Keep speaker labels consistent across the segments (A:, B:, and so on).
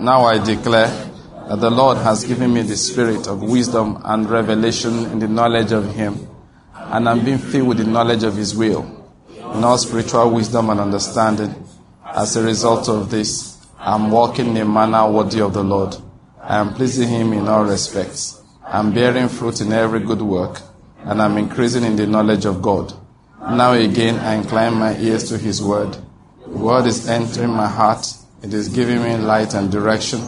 A: Now I declare that the Lord has given me the spirit of wisdom and revelation in the knowledge of Him, and I'm being filled with the knowledge of His will, in all spiritual wisdom and understanding. As a result of this, I'm walking in a manner worthy of the Lord. I am pleasing Him in all respects. I'm bearing fruit in every good work, and I'm increasing in the knowledge of God. Now again, I incline my ears to His word. The word is entering my heart. It is giving me light and direction.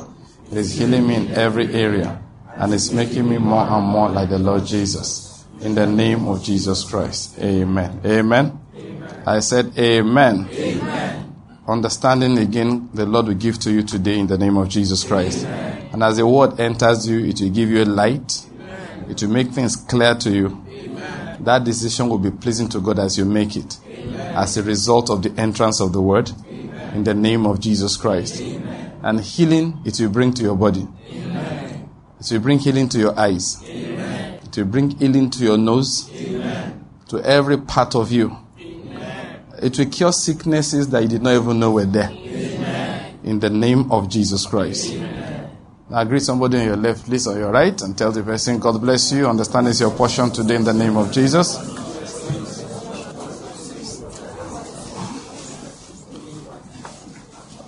A: It is healing me in every area, and it's making me more and more like the Lord Jesus. In the name of Jesus Christ. Amen. Amen. Amen. I said, Amen. Amen. Understanding again, the Lord will give to you today in the name of Jesus Christ. Amen. And as the word enters you, it will give you a light. It will make things clear to you that decision will be pleasing to God as you make it, Amen. as a result of the entrance of the word, Amen. in the name of Jesus Christ. Amen. And healing it will bring to your body. It will bring healing to your eyes. It will bring healing to your nose, to every part of you. It will cure sicknesses that you did not even know were there. In the name of Jesus Christ. Now greet somebody on your left, please, or your right, and tell the person, God bless you. Understand it's your portion today in the name of Jesus.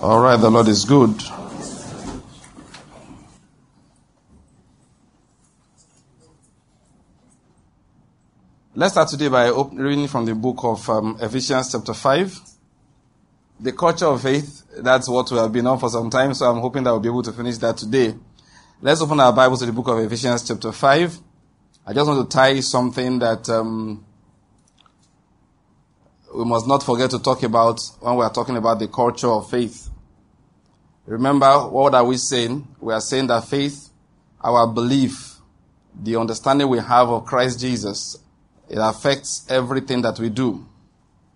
A: All right, the Lord is good. Let's start today by reading from the book of um, Ephesians, chapter 5. The culture of faith that's what we have been on for some time, so I'm hoping that we'll be able to finish that today. Let's open our Bibles to the book of Ephesians, chapter 5. I just want to tie something that um, we must not forget to talk about when we are talking about the culture of faith. Remember, what are we saying? We are saying that faith, our belief, the understanding we have of Christ Jesus, it affects everything that we do.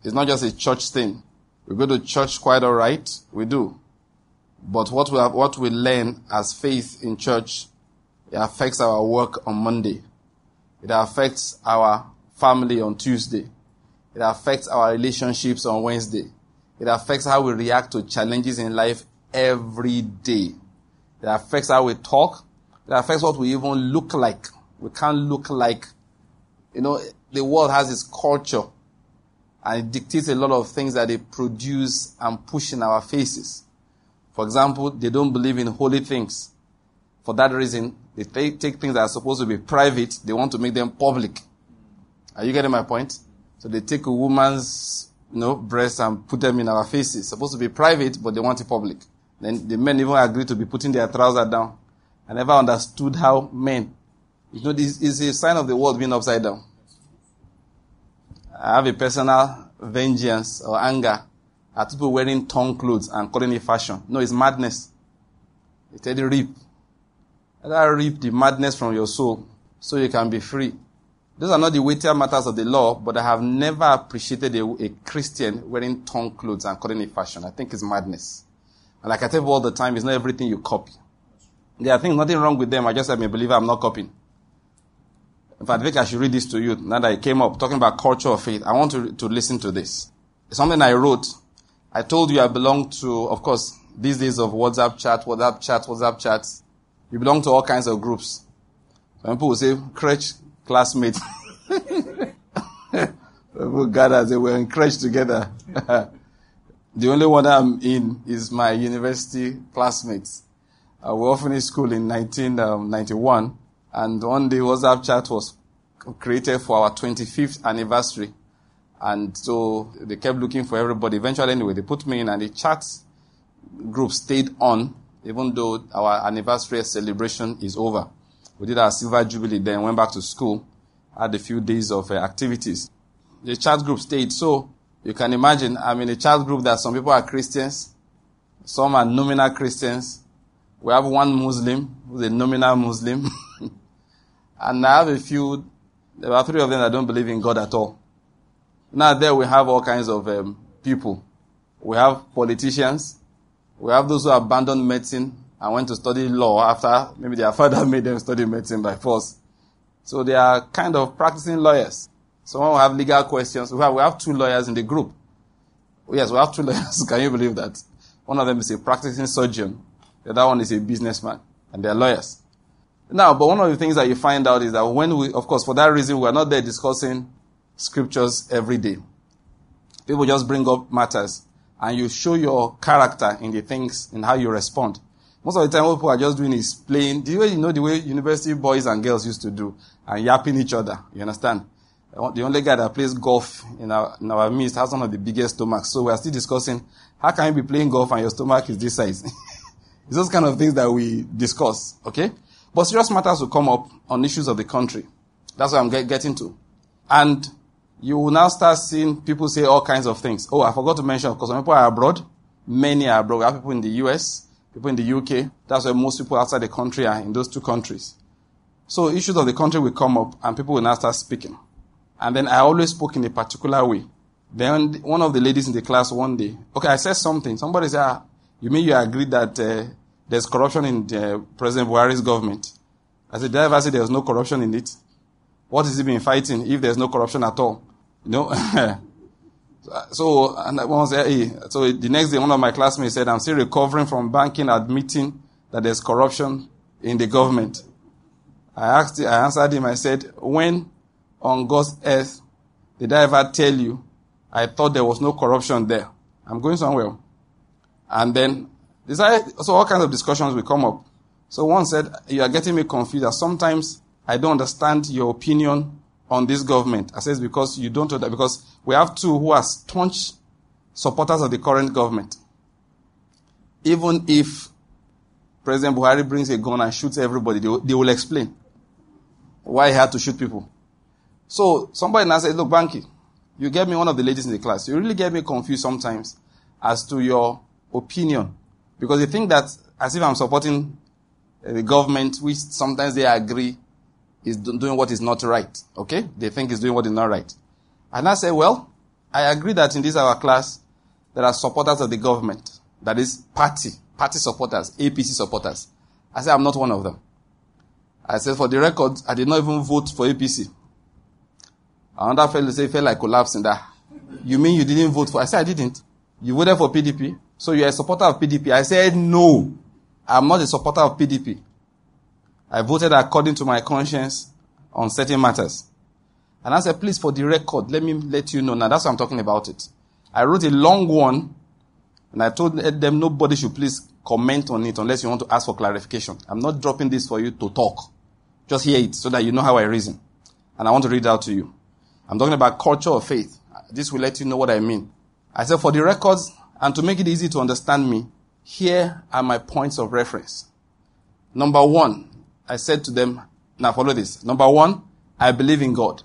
A: It's not just a church thing. We go to church quite all right. We do. But what we have, what we learn as faith in church, it affects our work on Monday. It affects our family on Tuesday. It affects our relationships on Wednesday. It affects how we react to challenges in life every day. It affects how we talk. It affects what we even look like. We can't look like, you know, the world has its culture and it dictates a lot of things that they produce and push in our faces. For example, they don't believe in holy things. For that reason, they take, things that are supposed to be private, they want to make them public. Are you getting my point? So they take a woman's, you know, breast and put them in our faces. Supposed to be private, but they want it public. Then the men even agree to be putting their trousers down. I never understood how men, you know, this is a sign of the world being upside down. I have a personal vengeance or anger at people wearing torn clothes and calling it fashion. No, it's madness. It's a reap. Let reap the madness from your soul so you can be free. Those are not the weightier matters of the law, but I have never appreciated a, a Christian wearing torn clothes and calling it fashion. I think it's madness. And like I tell you all the time, it's not everything you copy. There are things, nothing wrong with them. I just am a believer, I'm not copying. In fact, I think I should read this to you now that I came up talking about culture of faith. I want to, to listen to this. It's something I wrote. I told you I belong to, of course, these days of WhatsApp chat, WhatsApp chat, WhatsApp chats. You belong to all kinds of groups. Some people will say, crutch classmate. people gather, they were in crutch together. the only one I'm in is my university classmates. Uh, we all finished school in 1991. And one day WhatsApp chat was created for our 25th anniversary. And so they kept looking for everybody. Eventually, anyway, they put me in and the chat group stayed on, even though our anniversary celebration is over. We did our silver jubilee, then went back to school, had a few days of uh, activities. The chat group stayed. So you can imagine, I'm in a chat group that some people are Christians, some are nominal Christians. We have one Muslim who's a nominal Muslim. And I have a few, there are three of them that don't believe in God at all. Now there we have all kinds of um, people. We have politicians. We have those who abandoned medicine and went to study law after maybe their father made them study medicine by force. So they are kind of practicing lawyers. Some will have legal questions. We have, we have two lawyers in the group. Oh, yes, we have two lawyers. Can you believe that? One of them is a practicing surgeon The other one is a businessman, and they're lawyers. Now, but one of the things that you find out is that when we, of course, for that reason, we're not there discussing scriptures every day. People just bring up matters, and you show your character in the things, in how you respond. Most of the time, what people are just doing is playing, way you know the way university boys and girls used to do, and yapping each other. You understand? The only guy that plays golf in our, in our midst has one of the biggest stomachs. So we are still discussing, how can you be playing golf and your stomach is this size? it's those kind of things that we discuss, okay? But serious matters will come up on issues of the country. That's what I'm get, getting to. And you will now start seeing people say all kinds of things. Oh, I forgot to mention, because some people are abroad. Many are abroad. We have people in the US, people in the UK. That's where most people outside the country are, in those two countries. So issues of the country will come up and people will now start speaking. And then I always spoke in a particular way. Then one of the ladies in the class one day, okay, I said something. Somebody said, ah, you mean you agree that uh, there's corruption in President Buhari's government? I said, did I ever say there's no corruption in it? What is he been fighting if there's no corruption at all? You know? so, and one said, hey, so the next day one of my classmates said, I'm still recovering from Banky admitting that there's corruption in the government. I asked, I answered him, I said, when on God's earth did I ever tell you I thought there was no corruption there? I'm going somewhere. And then, so all kinds of discussions will come up. So one said, you are getting me confused that sometimes I don't understand your opinion on this government. I says because you don't, know that. because we have two who are staunch supporters of the current government. Even if President Buhari brings a gun and shoots everybody, they they will explain why he had to shoot people. So somebody now said, look, Banky, you get me one of the ladies in the class. You really get me confused sometimes as to your opinion. Because you think that as if I'm supporting uh, the government, which sometimes they agree is doing what is not right. Okay? They think is doing what is not right. And I say, well, I agree that in this our class, there are supporters of the government. That is party, party supporters, APC supporters. I say I'm not one of them. I said, for the record, I did not even vote for APC. Another fellow say, it felt like collapsing that. You mean you didn't vote for? I said, I didn't. You voted for PDP? So you're a supporter of PDP? I said, no. I'm not a supporter of PDP. I voted according to my conscience on certain matters. And I said, please, for the record, let me let you know. Now, that's why I'm talking about it. I wrote a long one, and I told them nobody should please comment on it unless you want to ask for clarification. I'm not dropping this for you to talk. Just hear it so that you know how I reason. And I want to read out to you. I'm talking about culture of faith. This will let you know what I mean. I said, for the records and to make it easy to understand me, here are my points of reference. Number one, I said to them, now follow this. Number one, I believe in God.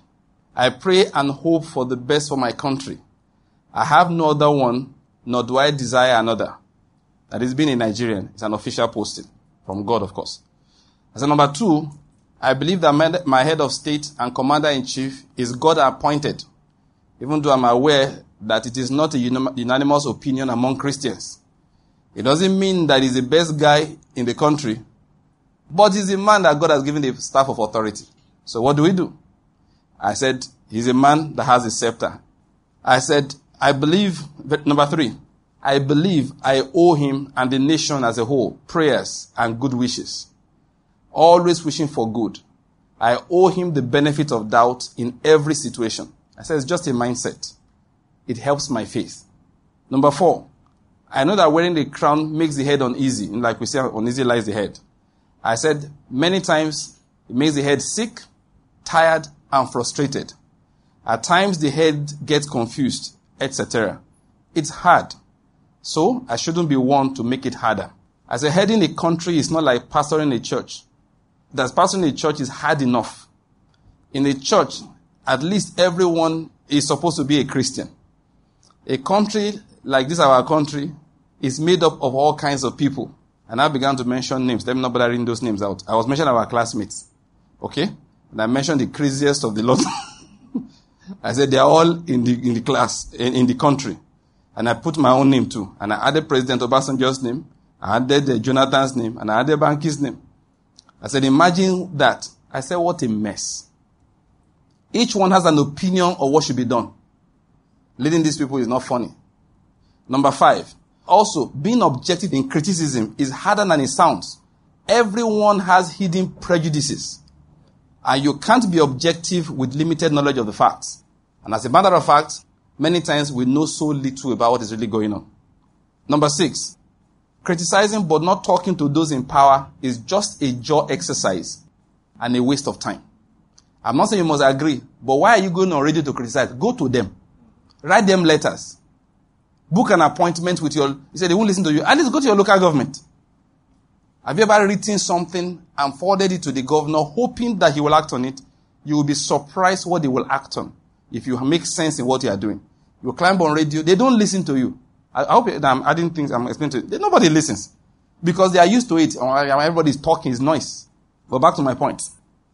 A: I pray and hope for the best for my country. I have no other one, nor do I desire another. That is being a Nigerian. It's an official posting from God, of course. I said, number two, I believe that my head of state and commander in chief is God appointed, even though I'm aware that it is not a unanimous opinion among Christians. It doesn't mean that he's the best guy in the country, but he's a man that God has given the staff of authority. So what do we do? I said, he's a man that has a scepter. I said, I believe, number three, I believe I owe him and the nation as a whole prayers and good wishes always wishing for good. I owe him the benefit of doubt in every situation. I said it's just a mindset. It helps my faith. Number four, I know that wearing the crown makes the head uneasy. Like we say, uneasy lies the head. I said many times it makes the head sick, tired, and frustrated. At times the head gets confused, etc. It's hard. So I shouldn't be one to make it harder. As a head in a country is not like pastoring a church that pastoring a church is hard enough. In a church, at least everyone is supposed to be a Christian. A country like this, our country, is made up of all kinds of people. And I began to mention names. Let me not bother reading those names out. I was mentioning our classmates. Okay? And I mentioned the craziest of the lot. I said they are all in the, in the class, in, in, the country. And I put my own name too. And I added President Obasanjo's name. I added uh, Jonathan's name. And I added Banky's name. I said, imagine that. I said, what a mess. Each one has an opinion of what should be done. Leading these people is not funny. Number five, Also, being objective in criticism is harder than it sounds. Everyone has hidden prejudices. And you can't be objective with limited knowledge of the facts. And as a matter of fact, many times we know so little about what is really going on. Number six, criticizing but not talking to those in power is just a jaw exercise and a waste of time. I'm not saying you must agree, but why are you going radio to criticize? Go to them. Write them letters. Book an appointment with your, you said they won't listen to you. At least go to your local government. Have you ever written something and forwarded it to the governor hoping that he will act on it? You will be surprised what they will act on if you make sense in what you are doing. You climb on radio, they don't listen to you. I, I hope that I'm adding things I'm explaining to you. Nobody listens because they are used to it. Everybody's talking is noise. But back to my point.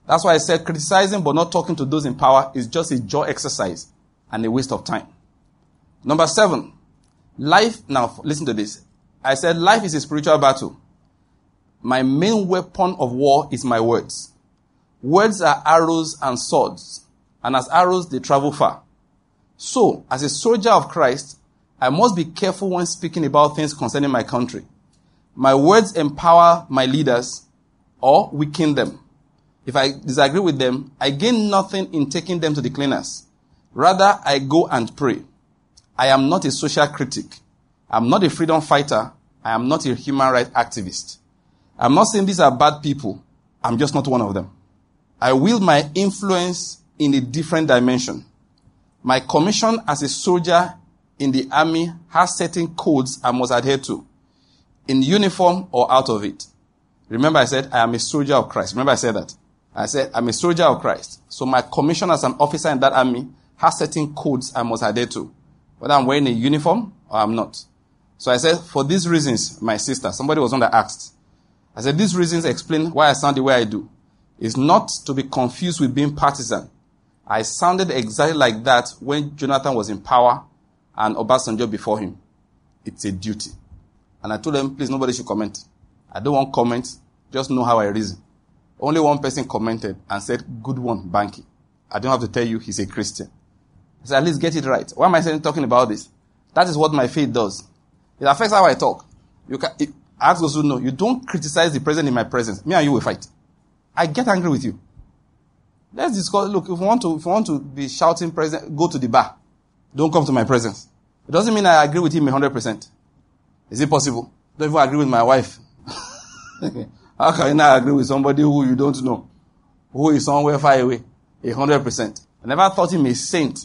A: That's why I said criticizing but not talking to those in power is just a jaw exercise and a waste of time. Number seven, life. Now listen to this. I said life is a spiritual battle. My main weapon of war is my words. Words are arrows and swords, and as arrows, they travel far. So, as a soldier of Christ, I must be careful when speaking about things concerning my country. My words empower my leaders or weaken them. If I disagree with them, I gain nothing in taking them to the cleaners. Rather, I go and pray. I am not a social critic. I'm not a freedom fighter. I am not a human rights activist. I'm not saying these are bad people. I'm just not one of them. I wield my influence in a different dimension. My commission as a soldier in the army has certain codes I must adhere to, in uniform or out of it. Remember I said I am a soldier of Christ. Remember I said that. I said I'm a soldier of Christ. So my commission as an officer in that army has certain codes I must adhere to, whether I'm wearing a uniform or I'm not. So I said, for these reasons, my sister, somebody was on that asked, I said, these reasons explain why I sound the way I do. It's not to be confused with being partisan. I sounded exactly like that when Jonathan was in power and Obasanjo before him. It's a duty. And I told them, please, nobody should comment. I don't want comments. Just know how I reason. Only one person commented and said, good one, Banky. I don't have to tell you he's a Christian. I said, at least get it right. Why am I saying, talking about this? That is what my faith does. It affects how I talk. You can, it, ask those who know, you don't criticize the president in my presence. Me and you will fight. I get angry with you. Let's discuss. Look, if you want to, if you want to be shouting president, go to the bar. Don't come to my presence. It doesn't mean I agree with him 100%. Is it possible? Don't even agree with my wife. How can you not agree with somebody who you don't know? Who is somewhere far away? 100%. I never thought him a saint.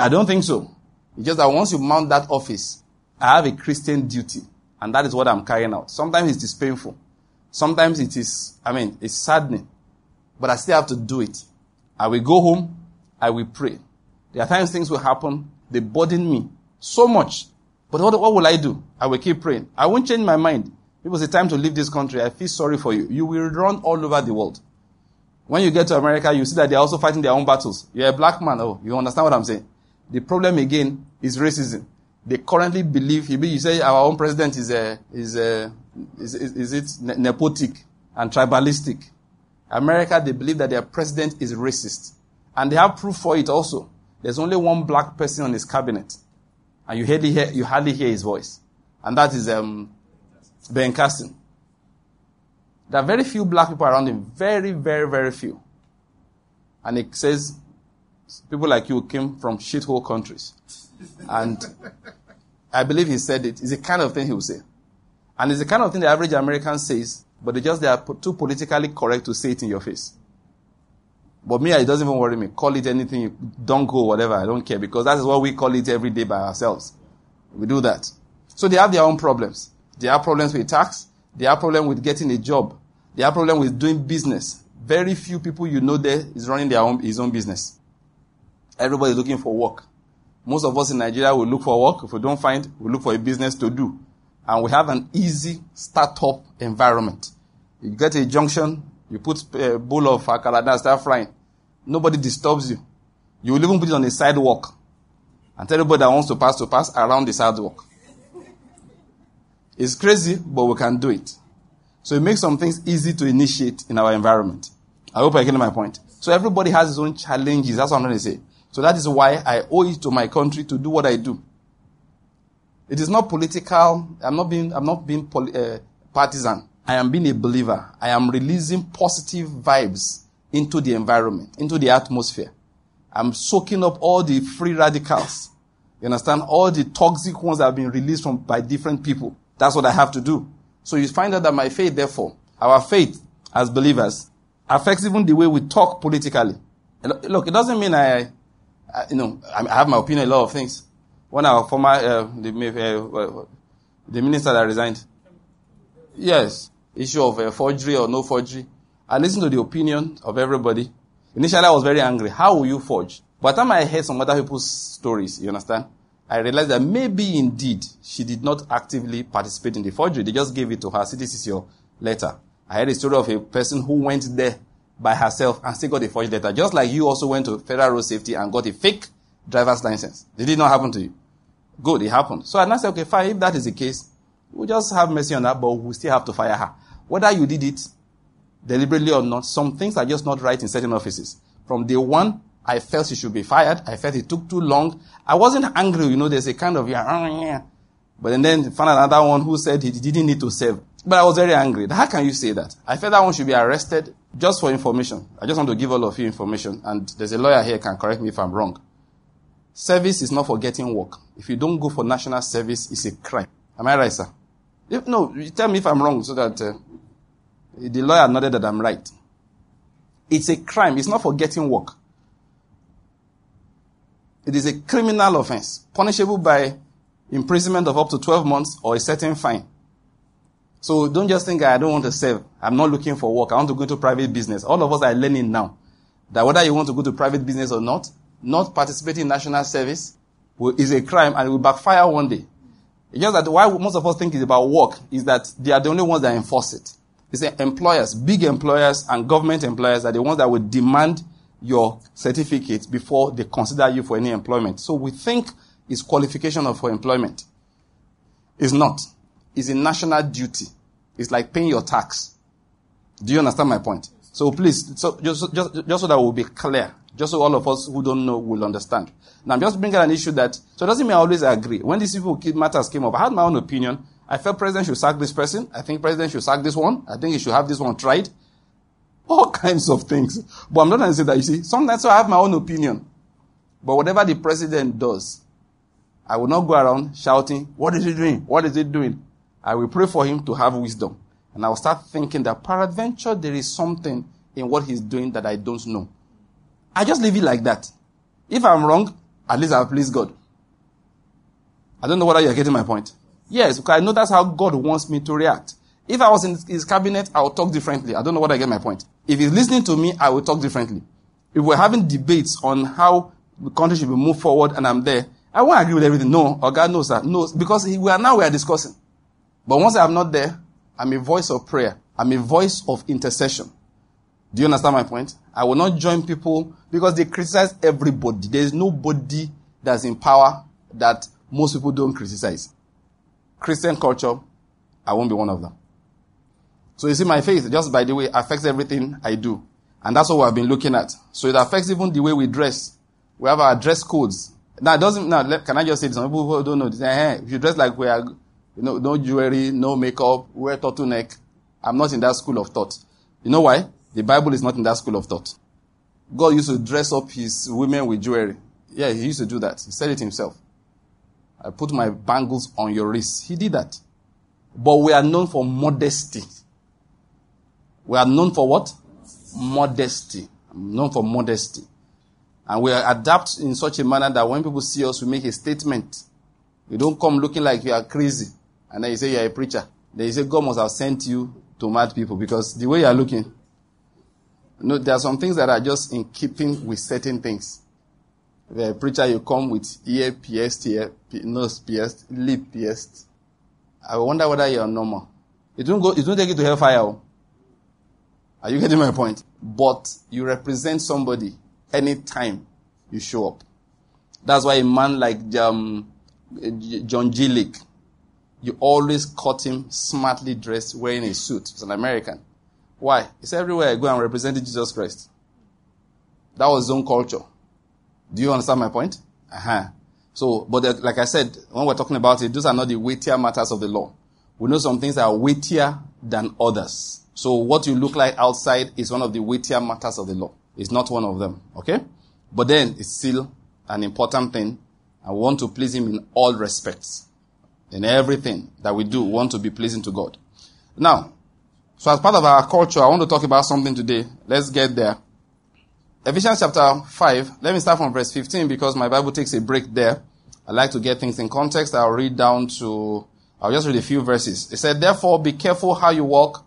A: I don't think so. It's just that once you mount that office, I have a Christian duty. And that is what I'm carrying out. Sometimes it is painful. Sometimes it is, I mean, it's saddening. But I still have to do it. I will go home. I will pray. There are times things will happen. They burden me so much. But what, what will I do? I will keep praying. I won't change my mind. It was a time to leave this country. I feel sorry for you. You will run all over the world. When you get to America, you see that they're also fighting their own battles. You're a black man. Oh, you understand what I'm saying? The problem again is racism they currently believe, you say our own president is, a, is, a, is, is, is it nepotic and tribalistic. America, they believe that their president is racist. And they have proof for it also. There's only one black person on his cabinet. And you hardly hear, you hardly hear his voice. And that is um, Ben Carson. There are very few black people around him. Very, very, very few. And it says people like you came from shithole countries. And I believe he said it. It's the kind of thing he will say. And it's the kind of thing the average American says, but they just they are too politically correct to say it in your face. But me, it doesn't even worry me. Call it anything, don't go, whatever. I don't care because that is what we call it every day by ourselves. We do that. So they have their own problems. They have problems with tax. They have problems with getting a job. They have problems with doing business. Very few people you know there is running their own, his own business. Everybody is looking for work. Most of us in Nigeria will look for work. If we don't find, we look for a business to do. And we have an easy startup environment. You get a junction, you put a bowl of akara and start frying. Nobody disturbs you. You will even put it on the sidewalk and tell everybody that wants to pass to pass around the sidewalk. It's crazy, but we can do it. So it makes some things easy to initiate in our environment. I hope I get my point. So everybody has his own challenges. That's what I'm trying to say. So that is why I owe it to my country to do what I do. It is not political. I'm not being, I'm not being uh, partisan. I am being a believer. I am releasing positive vibes into the environment, into the atmosphere. I'm soaking up all the free radicals. You understand? All the toxic ones that have been released from by different people. That's what I have to do. So you find out that my faith, therefore, our faith as believers, affects even the way we talk politically. Look, it doesn't mean I, I you know, I have my opinion on a lot of things. When our former, uh, the, uh, the minister that resigned, yes, issue of uh, forgery or no forgery, I listened to the opinion of everybody. Initially, I was very angry. How will you forge? By the time I heard some other people's stories, you understand? I realized that maybe indeed she did not actively participate in the forgery. They just gave it to her. See, this is your letter. I heard a story of a person who went there by herself and still got a forged letter. Just like you also went to Federal Road Safety and got a fake driver's license. Did it not happen to you? Good, it happened. So I now said, okay, fine, if that is the case, we'll just have mercy on that, but we still have to fire her. Whether you did it deliberately or not, some things are just not right in certain offices. From day one, I felt she should be fired. I felt it took too long. I wasn't angry, you know, there's a kind of, yeah, but then, then found another one who said he didn't need to serve. But I was very angry. How can you say that? I felt that one should be arrested just for information. I just want to give all of you information, and there's a lawyer here can correct me if I'm wrong. Service is not for getting work. If you don't go for national service, it's a crime. Am I right, sir? If, no, tell me if I'm wrong so that uh, the lawyer nodded that I'm right. It's a crime. It's not for getting work. It is a criminal offense, punishable by imprisonment of up to 12 months or a certain fine. So don't just think I don't want to serve. I'm not looking for work. I want to go to private business. All of us are learning now that whether you want to go to private business or not, not participating in national service is a crime and will backfire one day. It's just that why most of us think it's about work is that they are the only ones that enforce it. It's the employers, big employers and government employers are the ones that will demand your certificate before they consider you for any employment. So we think it's qualification for employment. It's not. It's a national duty. It's like paying your tax. Do you understand my point? So please, so just, just, just so that we'll be clear, just so all of us who don't know will understand. Now, I'm just bringing an issue that, so it doesn't mean I always agree. When these people matters came up, I had my own opinion. I felt president should sack this person. I think president should sack this one. I think he should have this one tried. All kinds of things. But I'm not going to say that, you see. Sometimes I have my own opinion. But whatever the president does, I will not go around shouting, what is he doing? What is he doing? I will pray for him to have wisdom. And I will start thinking that peradventure there is something in what he's doing that I don't know. I just leave it like that. If I'm wrong, at least I'll please God. I don't know whether you're getting my point. Yes, because I know that's how God wants me to react. If I was in his cabinet, I would talk differently. I don't know what I get my point. If he's listening to me, I will talk differently. If we're having debates on how the country should be moved forward and I'm there, I won't agree with everything. No, or God knows that. No, because we are now we are discussing. But once I'm not there, I'm a voice of prayer. I'm a voice of intercession. Do you understand my point? I will not join people because they criticize everybody. There is nobody that's in power that most people don't criticize. Christian culture, I won't be one of them. So you see, my faith, just by the way, affects everything I do. And that's what we have been looking at. So it affects even the way we dress. We have our dress codes. Now, it doesn't, now, can I just say this? Some people don't know, say, hey, eh, if you dress like we are you know, no jewelry, no makeup, wear turtleneck. I'm not in that school of thought. You know why? The Bible is not in that school of thought. God used to dress up his women with jewelry. Yeah, he used to do that. He said it himself. I put my bangles on your wrist. He did that. But we are known for modesty. We are known for what? Modesty. I'm known for modesty. And we adapt in such a manner that when people see us, we make a statement. You don't come looking like you are crazy. And then you say you're a preacher. Then you say God must have sent you to mad people because the way you are looking. You know, there are some things that are just in keeping with certain things. The preacher, you come with ear pierced, ear, nose pierced, lip pierced. I wonder whether you're normal. It won't go, it won't take you to hellfire. Oh. Are you getting my point? But you represent somebody anytime you show up. That's why a man like um, John G. Lake, you always caught him smartly dressed, wearing a suit. He's an American. Why? It's everywhere I go and represented Jesus Christ. That was his own culture. Do you understand my point? Uh-huh. So, but like I said, when we're talking about it, those are not the weightier matters of the law. We know some things are weightier than others. So what you look like outside is one of the weightier matters of the law. It's not one of them. Okay? But then it's still an important thing. I want to please him in all respects. In everything that we do, we want to be pleasing to God. Now, so as part of our culture, I want to talk about something today. Let's get there. Ephesians chapter 5. Let me start from verse 15 because my Bible takes a break there. I like to get things in context. I'll read down to, I'll just read a few verses. It said, Therefore, be careful how you walk,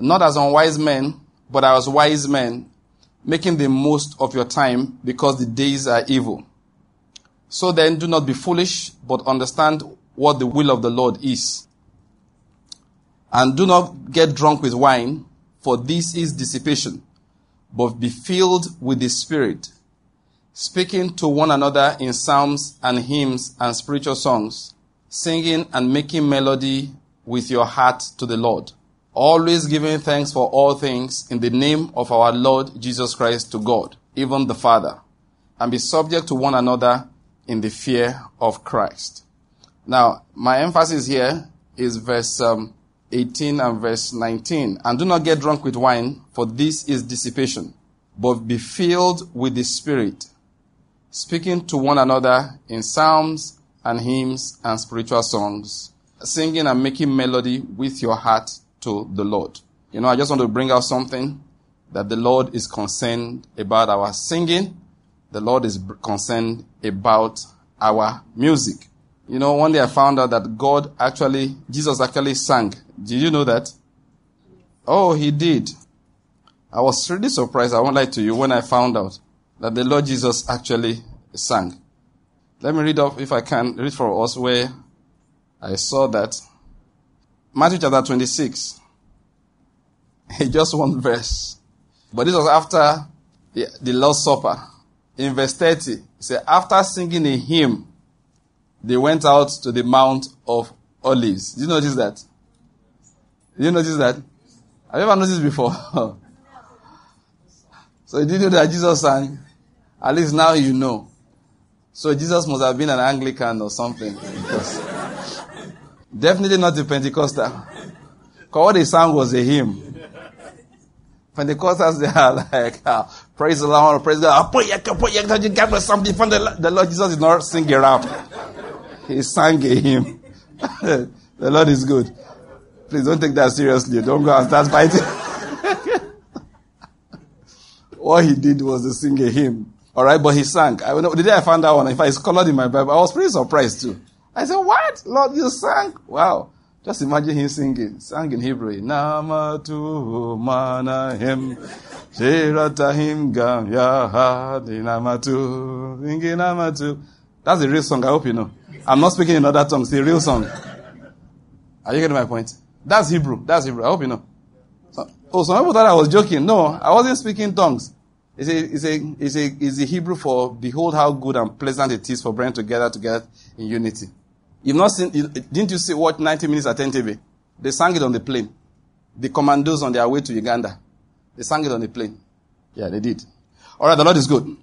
A: not as unwise men, but as wise men, making the most of your time because the days are evil. So then, do not be foolish, but understand what the will of the Lord is. And do not get drunk with wine, for this is dissipation, but be filled with the Spirit, speaking to one another in psalms and hymns and spiritual songs, singing and making melody with your heart to the Lord, always giving thanks for all things in the name of our Lord Jesus Christ to God, even the Father, and be subject to one another in the fear of Christ. Now, my emphasis here is verse um, 18 and verse 19. And do not get drunk with wine, for this is dissipation, but be filled with the Spirit, speaking to one another in psalms and hymns and spiritual songs, singing and making melody with your heart to the Lord. You know, I just want to bring out something that the Lord is concerned about our singing. The Lord is concerned about our music. You know, one day I found out that God actually, Jesus actually sang. Did you know that? Oh, he did. I was really surprised, I won't lie to you, when I found out that the Lord Jesus actually sang. Let me read off, if I can, read for us where I saw that. Matthew chapter 26. Just one verse. But this was after the, the Lord's Supper. In verse 30, he said, after singing a hymn, they went out to the Mount of Olives. Did you notice that? Did you notice that? Have you ever noticed before? so you did you know that Jesus sang? At least now you know. So Jesus must have been an Anglican or something. Definitely not a Pentecostal. Because what they sang was a hymn. Pentecostals, they are like, uh, praise the Lord, praise God. Something from the, the Lord Jesus did not sing around. He sang a hymn. the Lord is good. Please don't take that seriously. Don't go and start fighting. what he did was to sing a hymn. All right, but he sang. I, know, the day I found that one, if I colored in my Bible, I was pretty surprised too. I said, "What, Lord, you sang? Wow!" Just imagine him singing, sang in Hebrew. Namatu manahim, shiratahim gam yahadi namatu, namatu. That's the real song. I hope you know. I'm not speaking in other tongues. A real song. Are you getting my point? That's Hebrew. That's Hebrew. I hope you know. So, oh, some people thought I was joking. No, I wasn't speaking tongues. It's a, it's a, it's a, it's a Hebrew for behold how good and pleasant it is for brethren to gather together in unity. You've not seen, didn't you see what 90 minutes at Entebbe? They sang it on the plane. The commandos on their way to Uganda. They sang it on the plane. Yeah, they did. Alright, the Lord is good.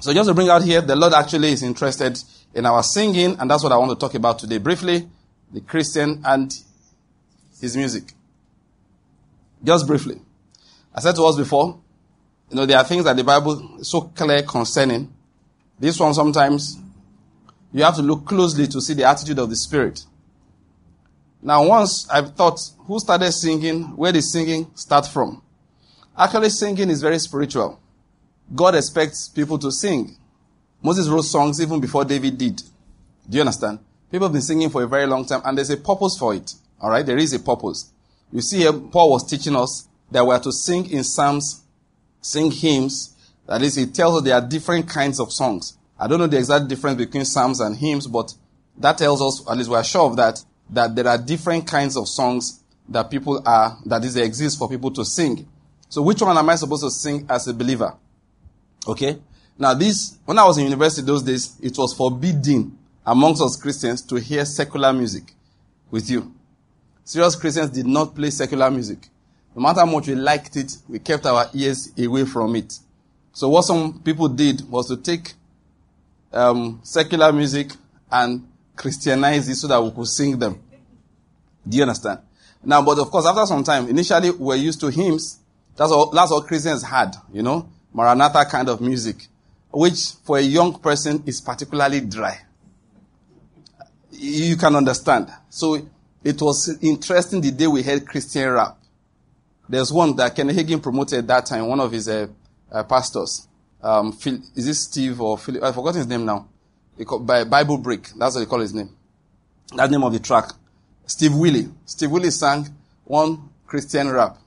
A: So just to bring out here, the Lord actually is interested in our singing, and that's what I want to talk about today briefly the Christian and his music. Just briefly. I said to us before, you know, there are things that the Bible is so clear concerning. This one sometimes you have to look closely to see the attitude of the Spirit. Now, once I've thought, who started singing? Where did singing start from? Actually, singing is very spiritual. God expects people to sing. Moses wrote songs even before David did. Do you understand? People have been singing for a very long time, and there's a purpose for it. All right, there is a purpose. You see here, Paul was teaching us that we are to sing in psalms, sing hymns. That is, he tells us there are different kinds of songs. I don't know the exact difference between psalms and hymns, but that tells us, at least we are sure of that, that there are different kinds of songs that people are, that is, they exist for people to sing. So which one am I supposed to sing as a believer? Okay? Now this, when I was in university those days, it was forbidden amongst us Christians to hear secular music with you. Serious Christians did not play secular music. No matter how much we liked it, we kept our ears away from it. So what some people did was to take um, secular music and Christianize it so that we could sing them. Do you understand? Now, but of course, after some time, initially we were used to hymns. That's all, that's all Christians had, you know, Maranatha kind of music, which for a young person is particularly dry. You can understand. So it was interesting the day we heard Christian rap. There's one that Ken Hagin promoted that time, one of his uh, uh, pastors. Um, Phil, is this Steve or Philip? I forgot his name now. By Bible Break. That's what they call his name. That name of the track. Steve Wiley. Steve Wiley sang one Christian rap.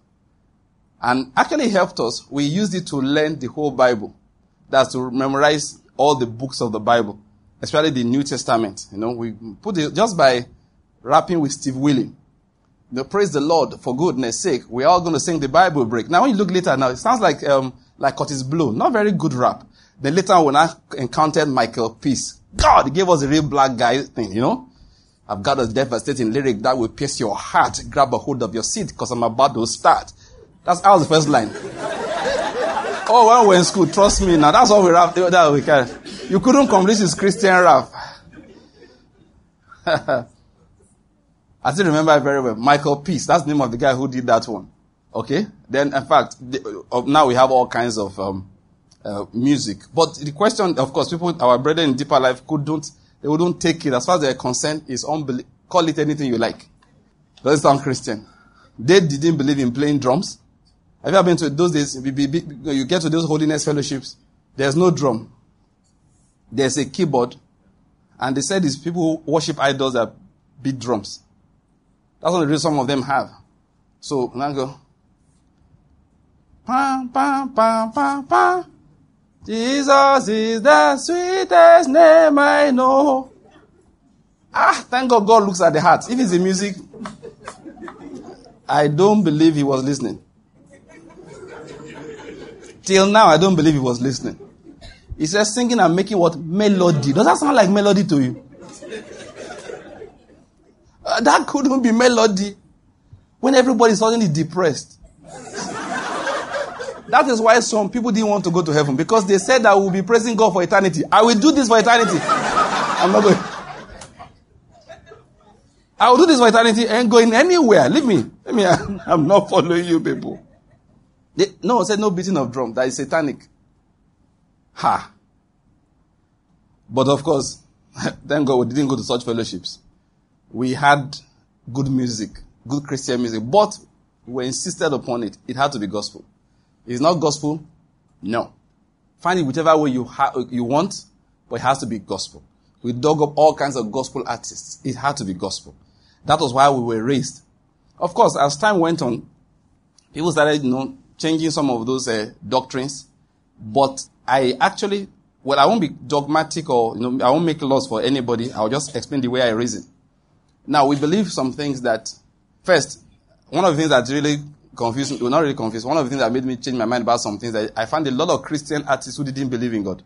A: And actually helped us. We used it to learn the whole Bible. That's to memorize all the books of the Bible, especially the New Testament. You know, we put it just by rapping with Steve Wiley. You know, praise the Lord for goodness sake. We're all going to sing the Bible break. Now, when you look later now, it sounds like, um, like Kurtis Blow. Not very good rap. Then later when I encountered Michael Peace, God, gave us a real black guy thing, you know? I've got a devastating lyric that will pierce your heart. Grab a hold of your seat because I'm about to start. That's that was the first line. Oh, when we're in school, trust me now. That's all we rap. That we can. You couldn't complete his Christian rap. I still remember it very well. Michael Peace. That's the name of the guy who did that one. Okay. Then, in fact, the, uh, now we have all kinds of um, uh, music. But the question, of course, people, our brethren in deeper life couldn't they wouldn't take it. As far as their consent is unbelief. Call it anything you like. Does it sound Christian? They didn't believe in playing drums. Have you ever been to those days? You get to those holiness fellowships. There's no drum. There's a keyboard. And they said these people who worship idols that beat drums. That's what the reason some of them have. So, now go. Pa, pa, pa, pa, pa. Jesus is the sweetest name I know. Ah, thank God God looks at the heart. If it's the music, I don't believe he was listening. Till now, I don't believe he was listening. He says singing and making what? Melody. Does that sound like melody to you? Uh, that couldn't be melody when everybody's suddenly depressed. That is why some people didn't want to go to heaven because they said that we'll be praising God for eternity. I will do this for eternity. I'm not going. I will do this for eternity and going anywhere. Leave me. Leave me. I'm not following you people. They, no, said no beating of drum. That is satanic. Ha. But of course, thank God we didn't go to such fellowships. We had good music, good Christian music, but we insisted upon it. It had to be gospel. It's not gospel. No. Find it whichever way you, ha- you want, but it has to be gospel. We dug up all kinds of gospel artists. It had to be gospel. That was why we were raised. Of course, as time went on, people started, you know, changing some of those uh, doctrines. But I actually, well, I won't be dogmatic or, you know, I won't make laws for anybody. I'll just explain the way I reason. Now, we believe some things that, first, one of the things that really confused, well, not really confused. One of the things that made me change my mind about some things that I found a lot of Christian artists who didn't believe in God.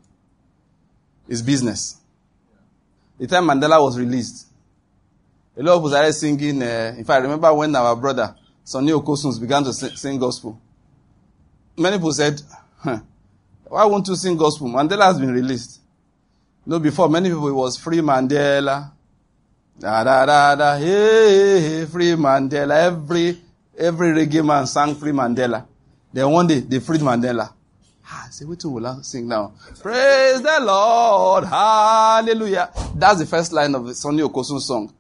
A: It's business. The time Mandela was released, a lot of people started singing. Uh, fact, I remember when our brother Sonny Okosuns began to sing, sing gospel, many people said, huh, "Why won't you sing gospel? Mandela has been released." no, before many people it was free Mandela. Da da da da, hey, hey, free Mandela. Every Every reggae man sang Free Mandela. Then one day, they freed Mandela. Ah, say, what will I sing now? Praise the Lord, hallelujah. That's the first line of the Sonny Okosun song.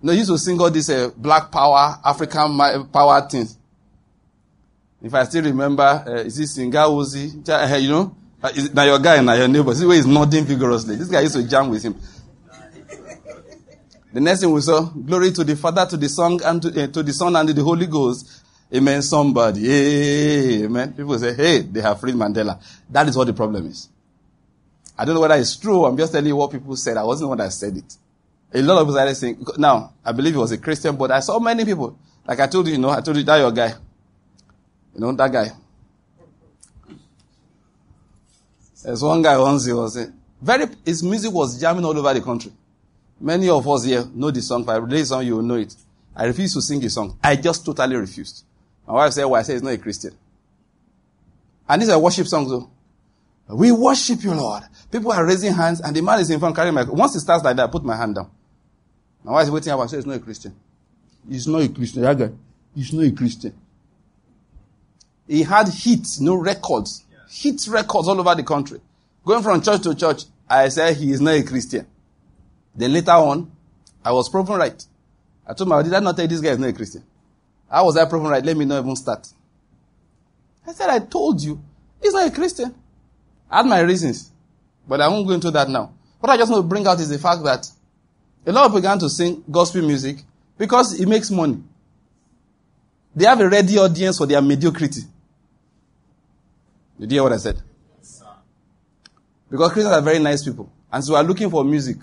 A: You know, he used to sing all these uh, black power, African power things. If I still remember, uh, is this Singer Uzi? Uh, you know, uh, now your guy, and now your neighbor. See where he's nodding vigorously. This guy used to jam with him. The next thing we saw, glory to the Father, to the Son, and to, uh, to the Son, and to the Holy Ghost. Amen. Somebody. Amen. People say, hey, they have freed Mandela. That is what the problem is. I don't know whether it's true. I'm just telling you what people said. I wasn't the one that said it. A lot of people started saying, now, I believe he was a Christian, but I saw many people. Like I told you, you know, I told you that your guy. You know, that guy. There's one guy once he was saying, very, his music was jamming all over the country. Many of us here know the song. If I play song, you will know it. I refuse to sing the song. I just totally refused. My wife said, "Why?" I said, "It's not a Christian." And these are worship songs, though. We worship you, Lord. People are raising hands and the man is in front carrying my, once it starts like that, I put my hand down. My wife is waiting up and says, he's not a Christian. He's not a Christian. That guy, he's not a Christian. He had hits, no records. Hit records all over the country. Going from church to church, I said he is not a Christian. Then later on, I was proven right. I told my did I not tell you this guy is not a Christian? How was I proven right? Let me not even start. I said, I told you, he's not a Christian. I had my reasons, but I won't go into that now. What I just want to bring out is the fact that a lot of people began to sing gospel music because it makes money. They have a ready audience for their mediocrity. Did you hear what I said? Because Christians are very nice people. And so we are looking for music.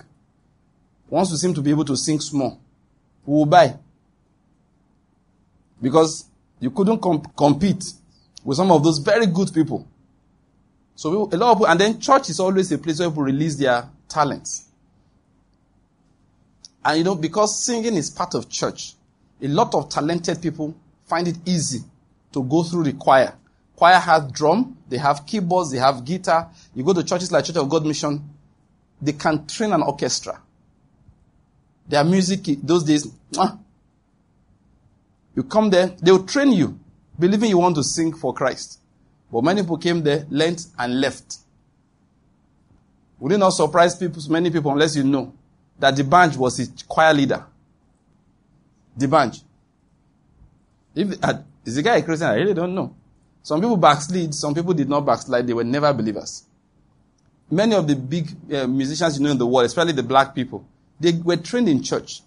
A: Once we seem to be able to sing small, we will buy. Because you couldn't comp- compete with some of those very good people. So we, a lot of people, and then church is always a place where people release their talents. And you know, because singing is part of church, a lot of talented people find it easy to go through the choir. Choir has drum, they have keyboards, they have guitar. You go to churches like Church of God Mission, they can train an orchestra. Their music, those days, you come there, they will train you, believing you want to sing for Christ. But many people came there, learned, and left. Would it not surprise people, many people, unless you know that the band was a choir leader? The band. If, uh, is the guy a Christian? I really don't know. Some people backslid, some people did not backslide, they were never believers. Many of the big uh, musicians you know in the world, especially the black people, they were trained in church.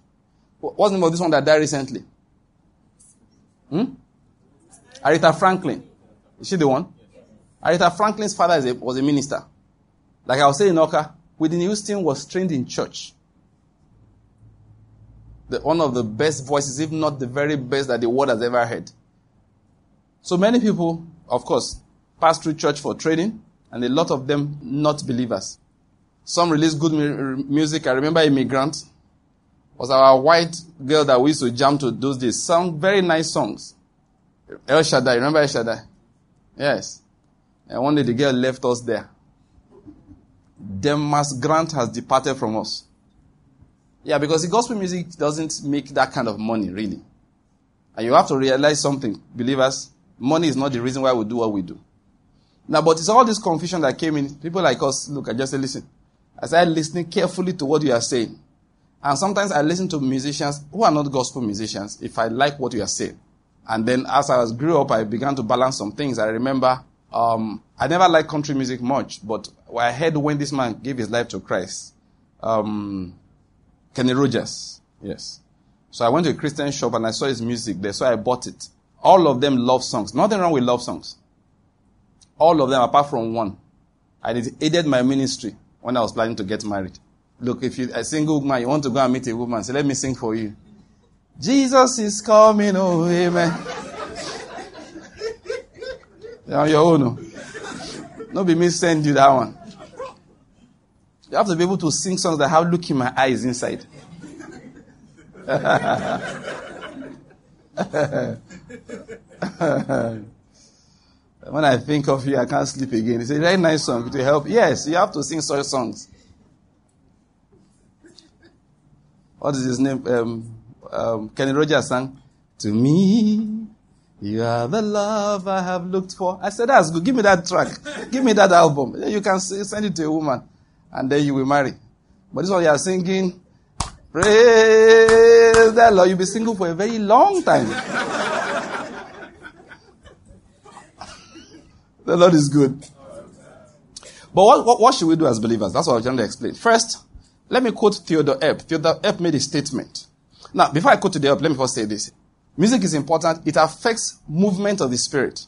A: What's the name of this one that died recently? Hmm? Aretha Franklin. Is she the one? Aretha Franklin's father a, was a minister. Like I was saying, Oka, Whitney Houston was trained in church. The, one of the best voices, if not the very best that the world has ever heard. So many people, of course, pass through church for training, and a lot of them not believers. Some release good mu- music. I remember Amy Grant was our white girl that we used to jam to those days. Some very nice songs. El Shaddai, remember El Shaddai? Yes. And one day the girl left us there. Demas Grant has departed from us. Yeah, because the gospel music doesn't make that kind of money, really. And you have to realize something, believers. Money is not the reason why we do what we do. Now, but it's all this confusion that came in. People like us, look, I just say, listen. I started listening carefully to what you are saying. And sometimes I listen to musicians who are not gospel musicians if I like what you are saying. And then as I was grew up, I began to balance some things. I remember, um, I never liked country music much, but I heard when this man gave his life to Christ, um, Kenny Rogers. Yes. So I went to a Christian shop and I saw his music there, so I bought it. All of them love songs. Nothing wrong with love songs. All of them, apart from one. And it aided my ministry when I was planning to get married. Look, if you're a single man, you want to go and meet a woman, say, let me sing for you. Jesus is coming, oh, amen. You're on your own. No, no be me send you that one. You have to be able to sing songs that have look in my eyes inside. when I think of you, I can't sleep again. It's a very nice song to help. Yes, you have to sing such songs. What is his name? Um, um, Kenny Rogers sang, To me, you are the love I have looked for. I said, That's good. Give me that track. Give me that album. You can send it to a woman, and then you will marry. But this one you are singing, Praise the Lord. You'll be single for a very long time. the Lord is good. But what, what, what, should we do as believers? That's what I'm trying to explain. First, let me quote Theodore Epp. Theodore Epp made a statement. Now, before I quote Theodore Epp, let me first say this. Music is important. It affects movement of the spirit.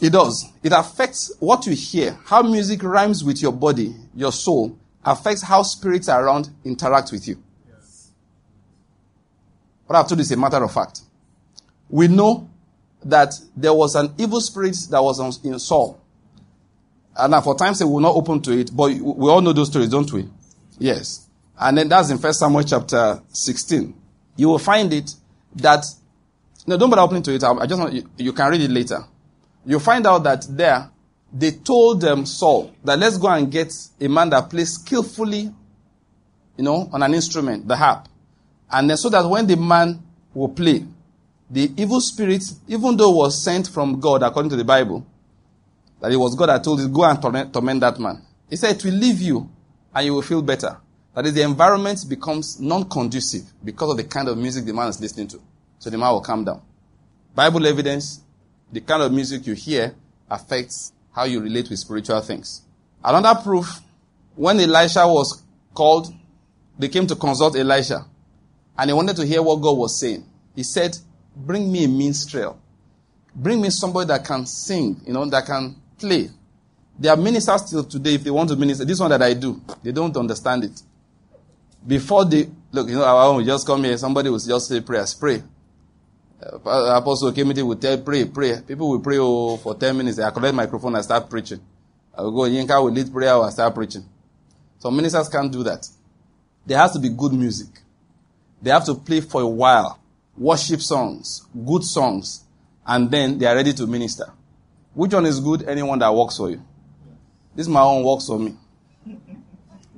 A: It does. It affects what you hear. How music rhymes with your body, your soul, affects how spirits around interact with you. What I've told you is a matter of fact. We know that there was an evil spirit that was in Saul. And for time's we will not open to it, but we all know those stories, don't we? Yes. And then that's in First Samuel chapter 16. You will find it that, no, don't bother opening to it. I just want, you, you can read it later. You'll find out that there, they told them Saul that let's go and get a man that plays skillfully, you know, on an instrument, the harp. And then so that when the man will play, the evil spirit, even though was sent from God according to the Bible, that it was God that told you, go and torment, torment that man. He said it will leave you and you will feel better. That is, the environment becomes non-conducive because of the kind of music the man is listening to. So the man will calm down. Bible evidence, the kind of music you hear affects how you relate with spiritual things. Another proof, when Elisha was called, they came to consult Elisha and he wanted to hear what God was saying. He said, bring me a minstrel. Bring me somebody that can sing, you know, that can play. There are ministers still today, if they want to minister, this one that I do, they don't understand it. Before they, look, you know, our own just come here, somebody will just say prayers, pray. Uh, Apostle Kimiti will tell, pray, pray. People will pray oh, for 10 minutes. I collect microphone and start preaching. I will go, Yinka will lead prayer or start preaching. Some ministers can't do that. There has to be good music. They have to play for a while. Worship songs, good songs, and then they are ready to minister. Which one is good? Anyone that works for you. This my own works for me.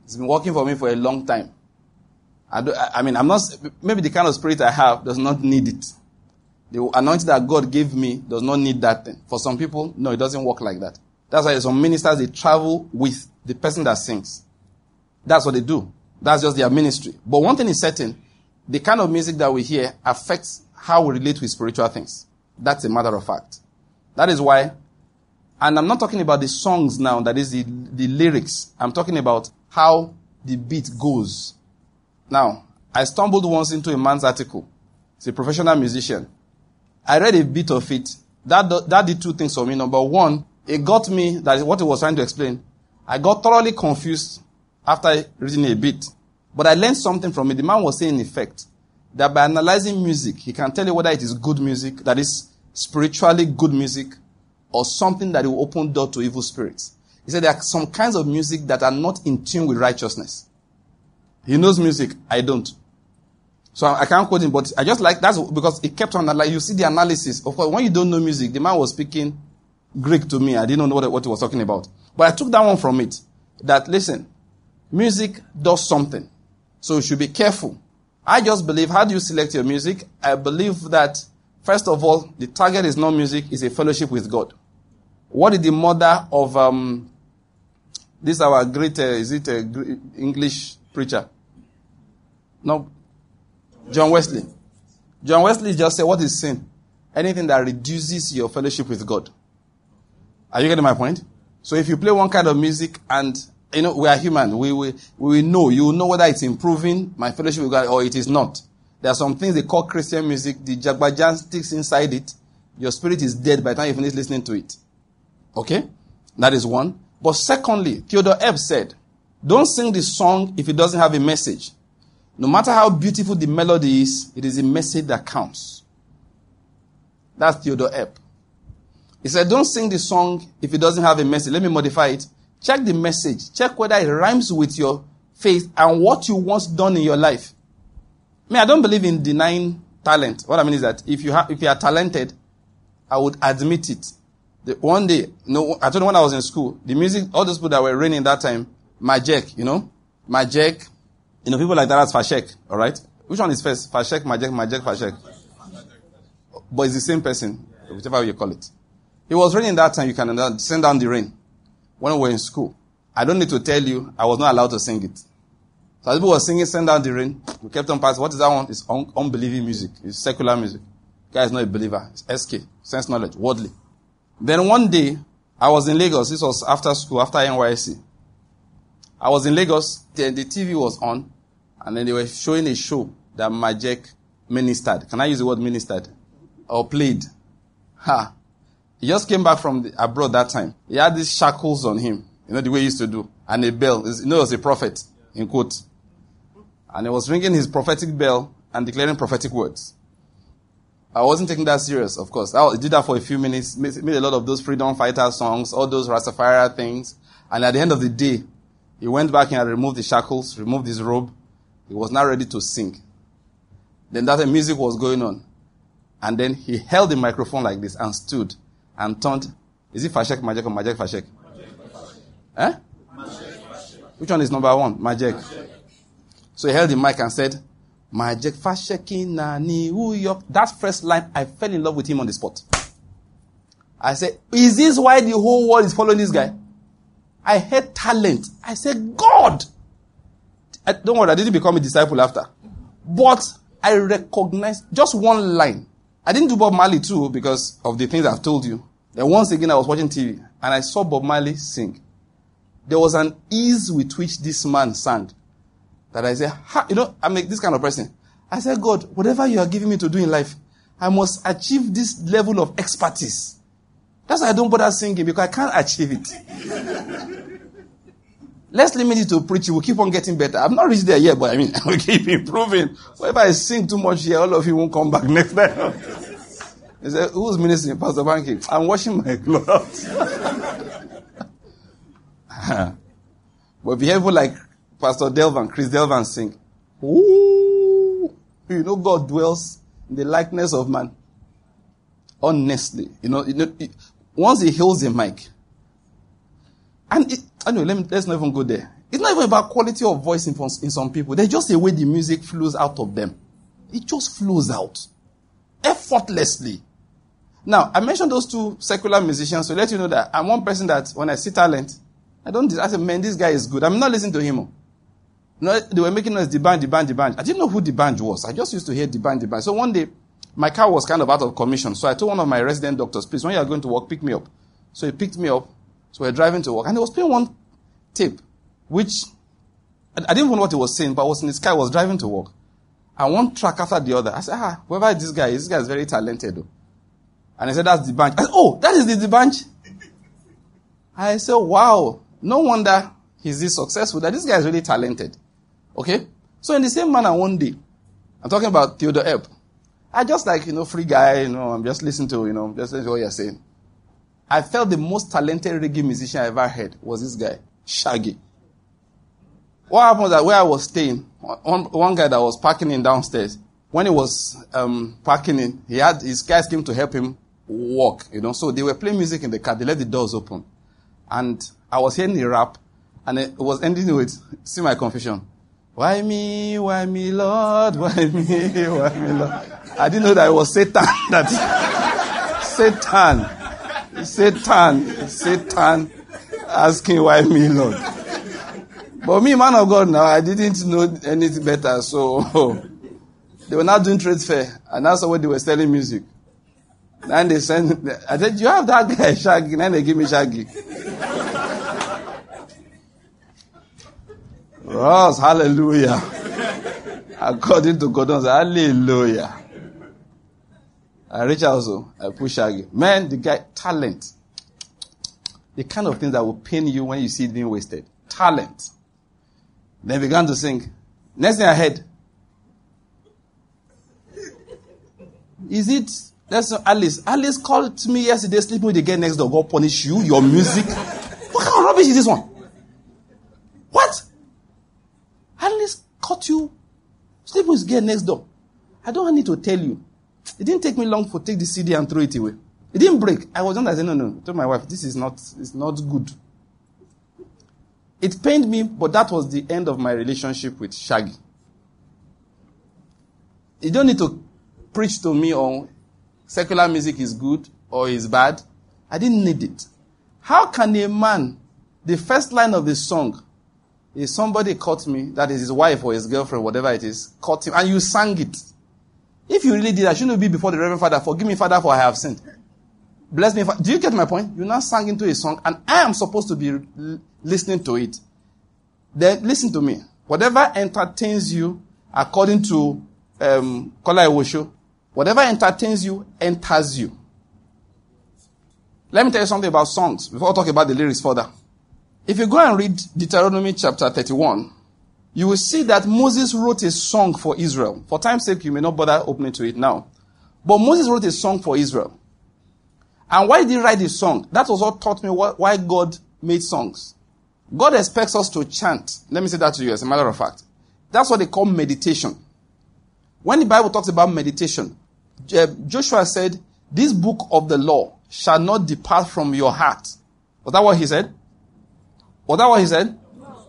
A: It's been working for me for a long time. I, do, I mean, I'm not, maybe the kind of spirit I have does not need it. The anointing that God gave me does not need that thing. For some people, no, it doesn't work like that. That's why some ministers, they travel with the person that sings. That's what they do. That's just their ministry. But one thing is certain, the kind of music that we hear affects how we relate with spiritual things. That's a matter of fact. That is why, and I'm not talking about the songs now, that is the, the lyrics. I'm talking about how the beat goes. Now, I stumbled once into a man's article. He's a professional musician. I read a bit of it. That, that did two things for me. Number one, it got me, that is what he was trying to explain. I got thoroughly confused after reading a bit. But I learned something from it. The man was saying, in effect, that by analyzing music, he can tell you whether it is good music, that is spiritually good music, or something that will open door to evil spirits. He said there are some kinds of music that are not in tune with righteousness. He knows music, I don't. So I, can't quote him, but I just like that's because it kept on like you see the analysis. Of course, when you don't know music, the man was speaking Greek to me. I didn't know what, what he was talking about. But I took that one from it. That listen, music does something. So you should be careful. I just believe, how do you select your music? I believe that, first of all, the target is not music, it's a fellowship with God. What is the mother of, um, this our great, uh, is it a English preacher? No, John Wesley. John Wesley just said, what is sin? Anything that reduces your fellowship with God. Are you getting my point? So if you play one kind of music and you know, we are human. We, we, we know. You know whether it's improving my fellowship with God or it is not. There are some things they call Christian music. The jagbajan sticks inside it. Your spirit is dead by the time you finish listening to it. Okay? That is one. But secondly, Theodore Epp said, don't sing the song if it doesn't have a message. No matter how beautiful the melody is, it is a message that counts. That's Theodore Epp. He said, don't sing the song if it doesn't have a message. Let me modify it. Check the message. Check whether it rhymes with your faith and what you once done in your life. I mean, I don't believe in denying talent. What I mean is that if you have, if you are talented, I would admit it. The, one day, no, I told you when I was in school, the music, all those people that were raining that time, Majek, you know, Majek, you know, people like that as Fashek, alright? Which one is first? Fashek, Majek, Majek, Fashek. But it's the same person, whichever you call it. It was raining that time, you can send down the rain when we were in school. I don't need to tell you, I was not allowed to sing it. So as people were singing Send Down the Rain, we kept on passing. What is that one? It's un- unbelieving music. It's secular music. guy is not a believer. It's SK. Sense knowledge. Worldly. Then one day, I was in Lagos. This was after school, after NYSC. I was in Lagos. Then the TV was on. And then they were showing a show that Majek ministered. Can I use the word ministered? Or played. Ha. He just came back from the, abroad that time. He had these shackles on him, you know, the way he used to do, and a bell. You know, he was a prophet, in quote. And he was ringing his prophetic bell and declaring prophetic words. I wasn't taking that serious, of course. I did that for a few minutes, made, made a lot of those freedom fighter songs, all those Rastafari things. And at the end of the day, he went back and removed the shackles, removed his robe. He was now ready to sing. Then that music was going on. And then he held the microphone like this and stood and turned Is it Fashek, Majek, or Majek, Fashek? Eh? Which one is number one? Majek. So he held the mic and said, Majek Fasheki na New York. That first line, I fell in love with him on the spot. I said, Is this why the whole world is following this guy? I had talent. I said, God! I, don't worry, I didn't become a disciple after. But I recognized just one line. I didn't do Bob Marley too because of the things I've told you. Then once again, I was watching TV and I saw Bob Marley sing. There was an ease with which this man sang that I said, you know, I'm this kind of person. I said, God, whatever you are giving me to do in life, I must achieve this level of expertise. That's why I don't bother singing because I can't achieve it. Let's limit it to preaching. We'll keep on getting better. I'm not reached there yet, but I mean, we'll keep improving. Whenever I sing too much here, all of you won't come back next time. He said, who's ministering? Pastor Banky. I'm washing my clothes. but behave like Pastor Delvan, Chris Delvan sing. Ooh, you know God dwells in the likeness of man. Honestly, you know, you know once he heals the mic, and it, anyway, let me, let's not even go there. It's not even about quality of voice in, in some people. There's just a way the music flows out of them. It just flows out effortlessly. Now, I mentioned those two secular musicians to let you know that I'm one person that when I see talent, I don't, I say, man, this guy is good. I'm not listening to him. Oh. No, they were making us the band, the band, the band. I didn't know who the band was. I just used to hear the band, the band. So one day, my car was kind of out of commission. So I told one of my resident doctors, please, when you are going to work, pick me up. So he picked me up. So we are driving to work, and he was playing one tape, which I, I didn't know what he was saying, but I was in his car, I was driving to work. And one track after the other. I said, ah, whoever this guy is, this guy is very talented. And he said, that's the bunch. I said, oh, that is the, the bunch. I said, wow, no wonder he's this successful, that this guy is really talented. Okay? So in the same manner, one day, I'm talking about Theodore Epp. I just like, you know, free guy, you know, I'm just listening to, you know, just listening to what you're saying. I felt the most talented reggae musician I ever heard was this guy, Shaggy. What happened was that where I was staying, one, one guy that was parking in downstairs, when he was um, parking in, he had his guys came to help him walk, you know. So they were playing music in the car. They let the doors open, and I was hearing the rap, and it was ending with, "See my confession, why me, why me, Lord, why me, why me, Lord." I didn't know that it was Satan that Satan Satan, Satan asking why me, Lord. But me, man of God, now I didn't know anything better, so they were not doing trade fair, and that's what they were selling music. And they sent, I said, you have that guy Shaggy? And they give me Shaggy. Ross, hallelujah. According to God, said hallelujah. Uh, I reach also, I push Shaggy. Man, the guy, talent. The kind of things that will pain you when you see it being wasted. Talent. Then began to sing. Next thing I heard, is it, that's Alice. Alice called me yesterday sleeping with the girl next door. God punish you, your music. what kind of rubbish is this one? What? Alice caught you sleeping with the girl next door. I don't need to tell you. It didn't take me long to take the CD and throw it away. It didn't break. I was not I said, no, no. I told my wife, this is not, it's not good. It pained me, but that was the end of my relationship with Shaggy. You don't need to preach to me on secular music is good or is bad. I didn't need it. How can a man, the first line of the song, is somebody caught me, that is his wife or his girlfriend, whatever it is, caught him, and you sang it. If you really did, I shouldn't be before the Reverend Father. Forgive me, Father, for I have sinned. Bless me. Do you get my point? You now sang into a song, and I am supposed to be listening to it. Then listen to me. Whatever entertains you, according to um, Kola Ewosho, whatever entertains you enters you. Let me tell you something about songs before I talk about the lyrics further. If you go and read Deuteronomy chapter 31, you will see that Moses wrote a song for Israel. For time's sake, you may not bother opening to it now. But Moses wrote a song for Israel. And why did he write this song? That was what taught me why God made songs. God expects us to chant. Let me say that to you as a matter of fact. That's what they call meditation. When the Bible talks about meditation, Joshua said, this book of the law shall not depart from your heart. Was that what he said? Was that what he said?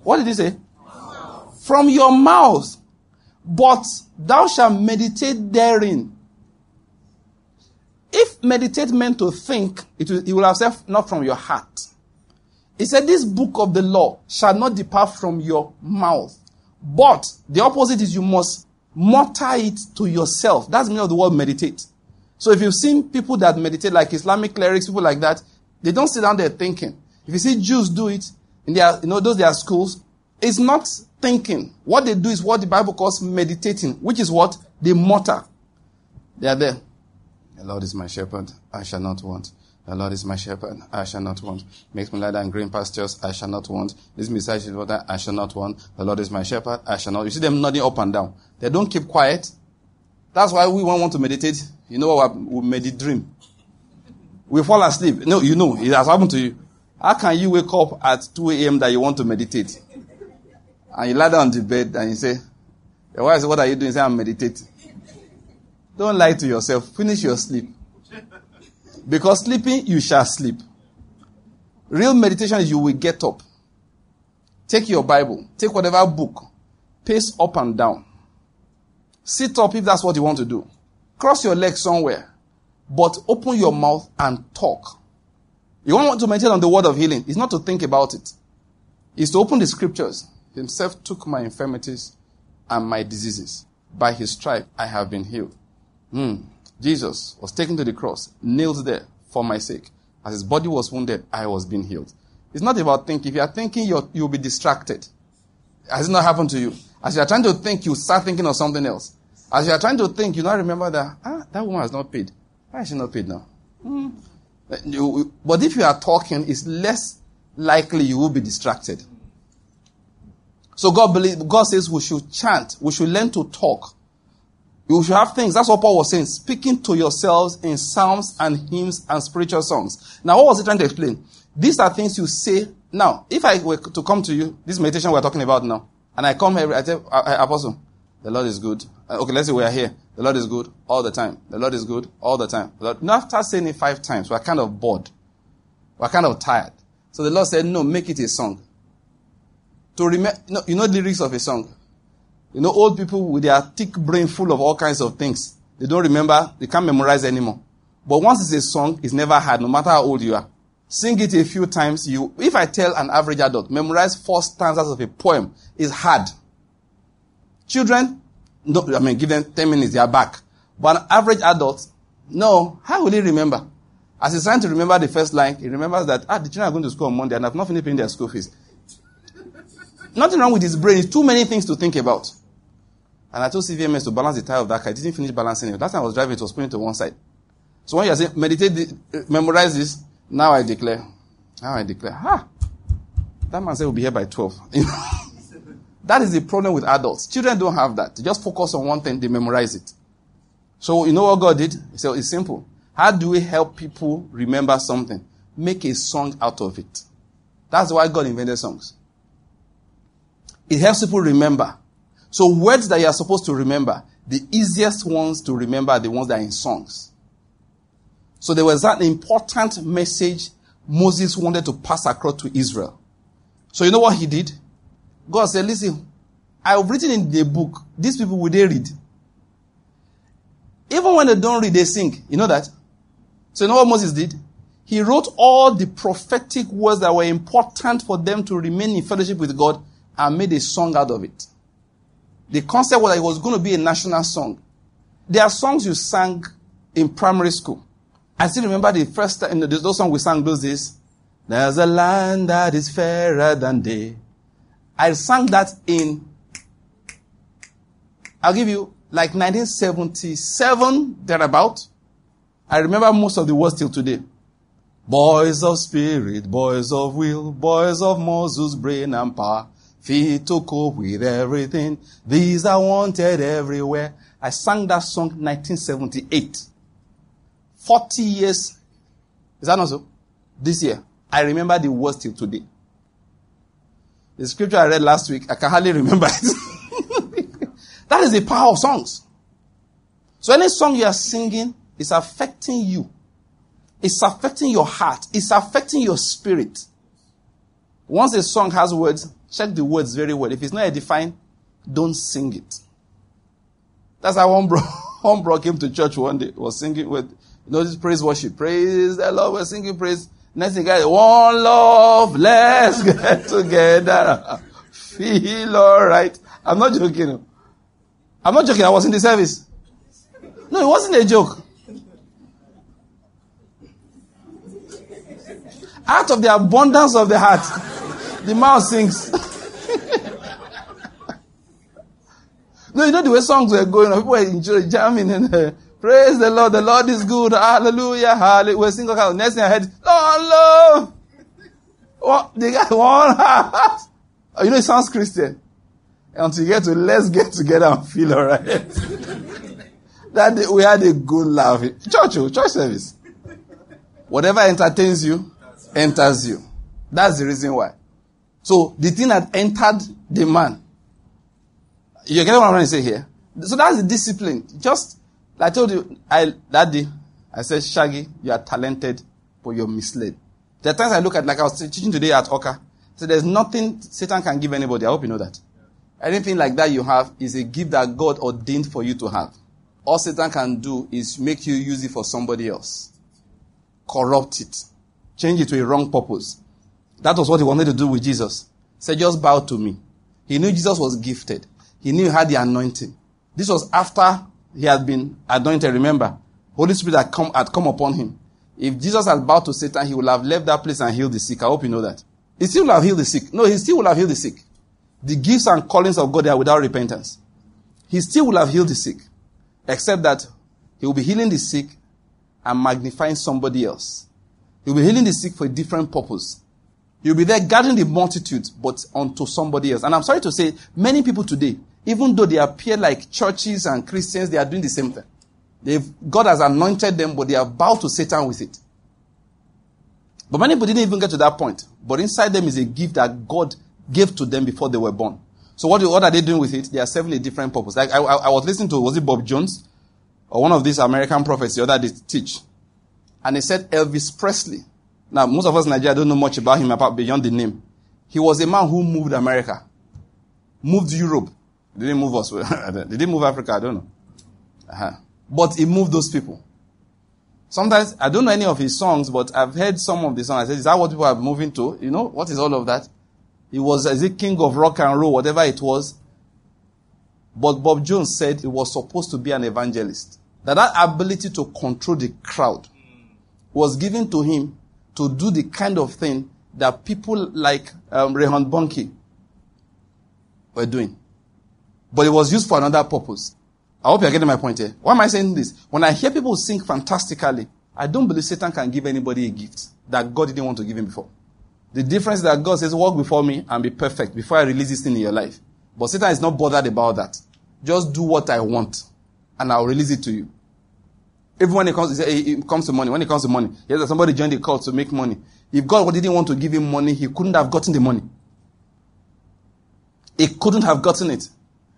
A: What did he say? From your mouth. But thou shalt meditate therein. If meditate meant to think, it will, it will have said not from your heart. He said, This book of the law shall not depart from your mouth. But the opposite is you must mutter it to yourself. That's the meaning of the word meditate. So if you've seen people that meditate, like Islamic clerics, people like that, they don't sit down there thinking. If you see Jews do it in their, you know, those their schools, it's not thinking. What they do is what the Bible calls meditating, which is what they mutter. They are there. The Lord is my shepherd, I shall not want. The Lord is my shepherd, I shall not want. Makes me lie down in green pastures, I shall not want. This message is water, I shall not want. The Lord is my shepherd, I shall not. You see them nodding up and down. They don't keep quiet. That's why we want to meditate. You know what? We meditate dream. We fall asleep. No, you know, it has happened to you. How can you wake up at 2 a.m. that you want to meditate? And you lie down on the bed and you say, your wife what are you doing? You say, I'm meditating. Don't lie to yourself. Finish your sleep. Because sleeping, you shall sleep. Real meditation is you will get up. Take your Bible. Take whatever book. Pace up and down. Sit up if that's what you want to do. Cross your legs somewhere. But open your mouth and talk. You want to meditate on the word of healing. It's not to think about it. It's to open the scriptures. Himself took my infirmities and my diseases. By his stripe I have been healed. Mm. Jesus was taken to the cross, nailed there for my sake. As his body was wounded, I was being healed. It's not about thinking. If you are thinking, you will be distracted. Has it not happened to you? As you are trying to think, you start thinking of something else. As you are trying to think, you now remember that, ah, that woman has not paid. Why is she not paid now? Mm. but if you are talking, it's less likely you will be distracted. So God believe, God says we should chant, we should learn to talk. You should have things. That's what Paul was saying. Speaking to yourselves in psalms and hymns and spiritual songs. Now, what was he trying to explain? These are things you say. Now, if I were to come to you, this meditation we're talking about now, and I come here, I tell i Apostle, the Lord is good. Uh, okay, let's say we are here. The Lord is good all the time. The Lord is good all the time. Now after saying it five times, we're kind of bored. We're kind of tired. So the Lord said, no, make it a song. To remember, you know, you know lyrics of a song. You know, old people with their thick brain full of all kinds of things. They don't remember, they can't memorize anymore. But once it's a song, it's never hard, no matter how old you are. Sing it a few times. You, if I tell an average adult, memorize four stanzas of a poem, is hard. Children, no, I mean, give them 10 minutes, they are back. But an average adult, no, how will he remember? As he's trying to remember the first line, he remembers that, ah, the children are going to school on Monday and I've not finished paying their school fees. Nothing wrong with his brain. It's too many things to think about. And I told CVMS to balance the tire of that car. I didn't finish balancing it. That time I was driving, it was pulling to one side. So when you say, meditate, the, uh, memorize this, now I declare. Now I declare. Ha! That man said we'll be here by 12. that is the problem with adults. Children don't have that. They just focus on one thing, they memorize it. So you know what God did? He said, it's simple. How do we help people remember something? Make a song out of it. That's why God invented songs. It helps people remember. So words that you are supposed to remember, the easiest ones to remember are the ones that are in songs. So there was that important message Moses wanted to pass across to Israel. So you know what he did? God said, listen, I've written in the book, these people will they read? Even when they don't read, they sing. You know that? So you know what Moses did? He wrote all the prophetic words that were important for them to remain in fellowship with God and made a song out of it. The concept was that it was going to be a national song. There are songs you sang in primary school. I still remember the first time, those songs we sang those days. There's a land that is fairer than day. I sang that in, I'll give you like 1977, thereabout. I remember most of the words till today. Boys of spirit, boys of will, boys of Moses' brain and power fit to cope with everything. These are wanted everywhere. I sang that song 1978. 40 years. Is that not so? This year. I remember the words till today. The scripture I read last week, I can hardly remember it. that is the power of songs. So any song you are singing is affecting you. It's affecting your heart. It's affecting your spirit. Once a song has words, check the words very well. If it's not edifying, don't sing it. That's how one bro, one bro came to church one day, was singing with, you know, this praise worship. Praise the Lord, we're singing praise. Next thing, guys, one love, let's get together. Feel alright. I'm not joking. Oh. I'm not joking. I was in the service. No, it wasn't a joke. Out of the abundance of the heart, the mouth sings. no, you know the way songs were going. People were enjoying, jamming and uh, praise the Lord. The Lord is good. Hallelujah. Hallelujah. We're singing. Next thing I heard, Lord, love. What? They got one heart. Oh, you know, it sounds Christian. Until you get to let's get together and feel alright. that day, we had a good laugh. Church, oh, church service. Whatever entertains you, enters you. That's the reason why. So the thing that entered the man. You get what I'm trying to say here? So that's the discipline. Just, I told you, I, that day, I said, Shaggy, you are talented, but you're misled. There are times I look at, like I was teaching today at Oka. So there's nothing Satan can give anybody. I hope you know that. Anything like that you have is a gift that God ordained for you to have. All Satan can do is make you use it for somebody else. Corrupt it. Change it to a wrong purpose. That was what he wanted to do with Jesus. He said, just bow to me. He knew Jesus was gifted. He knew he had the anointing. This was after he had been anointed. Remember, Holy Spirit had come, had come upon him. If Jesus had bowed to Satan, he would have left that place and healed the sick. I hope you know that. He still will have healed the sick. No, he still will have healed the sick. The gifts and callings of God are without repentance. He still will have healed the sick. Except that he will be healing the sick and magnifying somebody else. He will be healing the sick for a different purpose. Will be there guarding the multitude, but onto somebody else. And I'm sorry to say, many people today, even though they appear like churches and Christians, they are doing the same thing. They've, God has anointed them, but they are bound to Satan with it. But many people didn't even get to that point. But inside them is a gift that God gave to them before they were born. So what, what are they doing with it? They are serving a different purpose. Like I, I, I was listening to, was it Bob Jones? Or one of these American prophets the other day teach. And he said Elvis Presley. Now, most of us in Nigeria don't know much about him apart beyond the name. He was a man who moved America. Moved Europe. They didn't move us. they didn't move Africa, I don't know. Uh-huh. But he moved those people. Sometimes, I don't know any of his songs, but I've heard some of the songs. I said, is that what people are moving to? You know, what is all of that? He was, is it king of rock and roll, whatever it was. But Bob Jones said he was supposed to be an evangelist. That that ability to control the crowd was given to him to do the kind of thing that people like um, Reinhard Bonnke were doing. But it was used for another purpose. I hope you're getting my point here. Why am I saying this? When I hear people sing fantastically, I don't believe Satan can give anybody a gift that God didn't want to give him before. The difference that God says, walk before me and be perfect before I release this thing in your life. But Satan is not bothered about that. Just do what I want and I'll release it to you. Even when it comes, it comes to money, when it comes to money, yes, somebody joined the cult to make money. If God didn't want to give him money, he couldn't have gotten the money. He couldn't have gotten it.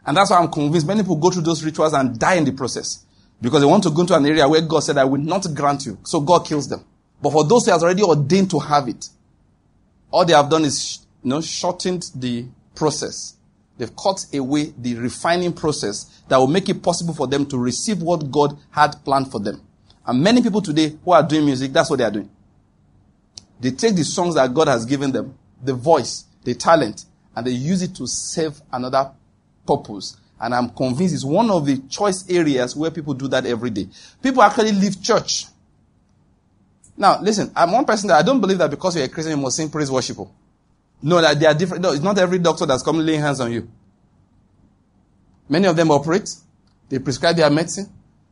A: And that's why I'm convinced many people go through those rituals and die in the process. Because they want to go into an area where God said, I will not grant you. So God kills them. But for those who has already ordained to have it, all they have done is, you know, shortened the process. They've cut away the refining process that will make it possible for them to receive what God had planned for them. And many people today who are doing music, that's what they are doing. They take the songs that God has given them, the voice, the talent, and they use it to serve another purpose. And I'm convinced it's one of the choice areas where people do that every day. People actually leave church now, listen, I'm one person that I don't believe that because you're a Christian, you must sing praise worship. No, that they are different. No, it's not every doctor that's coming laying hands on you. Many of them operate. They prescribe their medicine.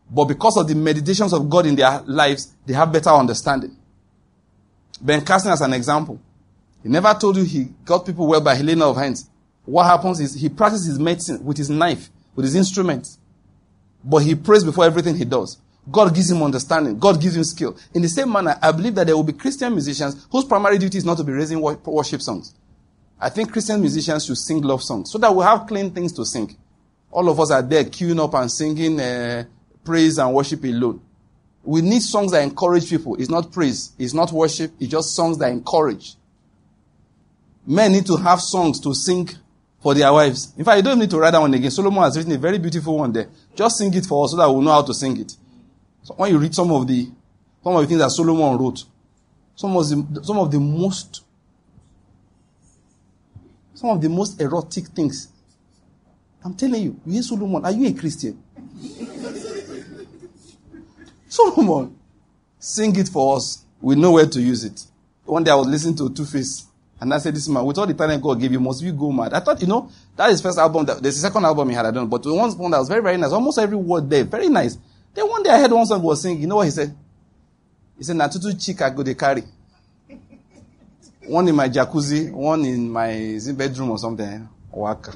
A: But because of the meditations of God in their lives, they have better understanding. Ben Carson as an example. He never told you he got people well by healing of hands. What happens is he practices medicine with his knife, with his instruments. But he prays before everything he does. God gives him understanding. God gives him skill. In the same manner, I believe that there will be Christian musicians whose primary duty is not to be raising worship songs. I think Christian musicians should sing love songs so that we have clean things to sing. All of us are there queuing up and singing uh, praise and worship alone. We need songs that encourage people. It's not praise. It's not worship. It's just songs that encourage. Men need to have songs to sing for their wives. In fact, you don't need to write that one again. Solomon has written a very beautiful one there. Just sing it for us so that we'll know how to sing it. So when you read some of the some of the things that Solomon wrote, some of the some of the most some of the most erotic things. I'm telling you, you hear Solomon, are you a Christian? Solomon, sing it for us. We know where to use it. One day I was listening to Two Face, and I said, "This man, with all the talent God gave you, must you go mad?" I thought, you know, that is first album. That, there's a second album he had. I don't know, but the one, that was very, very nice. Almost every word there, very nice. Then one day I heard one song was singing. You know what he said? He said, "Natutu chika go de carry." One in my jacuzzi, one in my bedroom or something. Waka.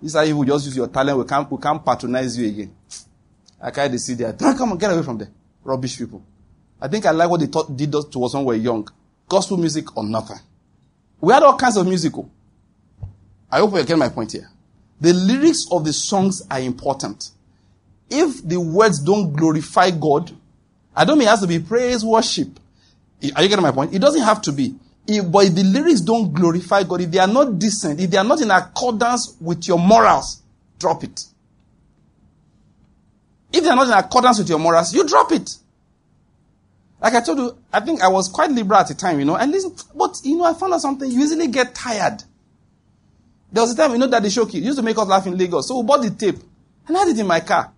A: This is how you will just use your talent. We can't, we can't patronize you again. I carry the CD. I come on, get away from there. Rubbish people. I think I like what they taught, did to us when we were young. Gospel music or nothing. We had all kinds of musical. I hope you get my point here. The lyrics of the songs are important. If the words don't glorify God, I don't mean it has to be praise, worship. Are you getting my point? It doesn't have to be. If, but if the lyrics don't glorify God, if they are not decent, if they are not in accordance with your morals, drop it. If they are not in accordance with your morals, you drop it. Like I told you, I think I was quite liberal at the time, you know, and listen, but you know, I found out something, you easily get tired. There was a time, you know, that the Showkey used to make us laugh in Lagos, so we bought the tape and I had it in my car.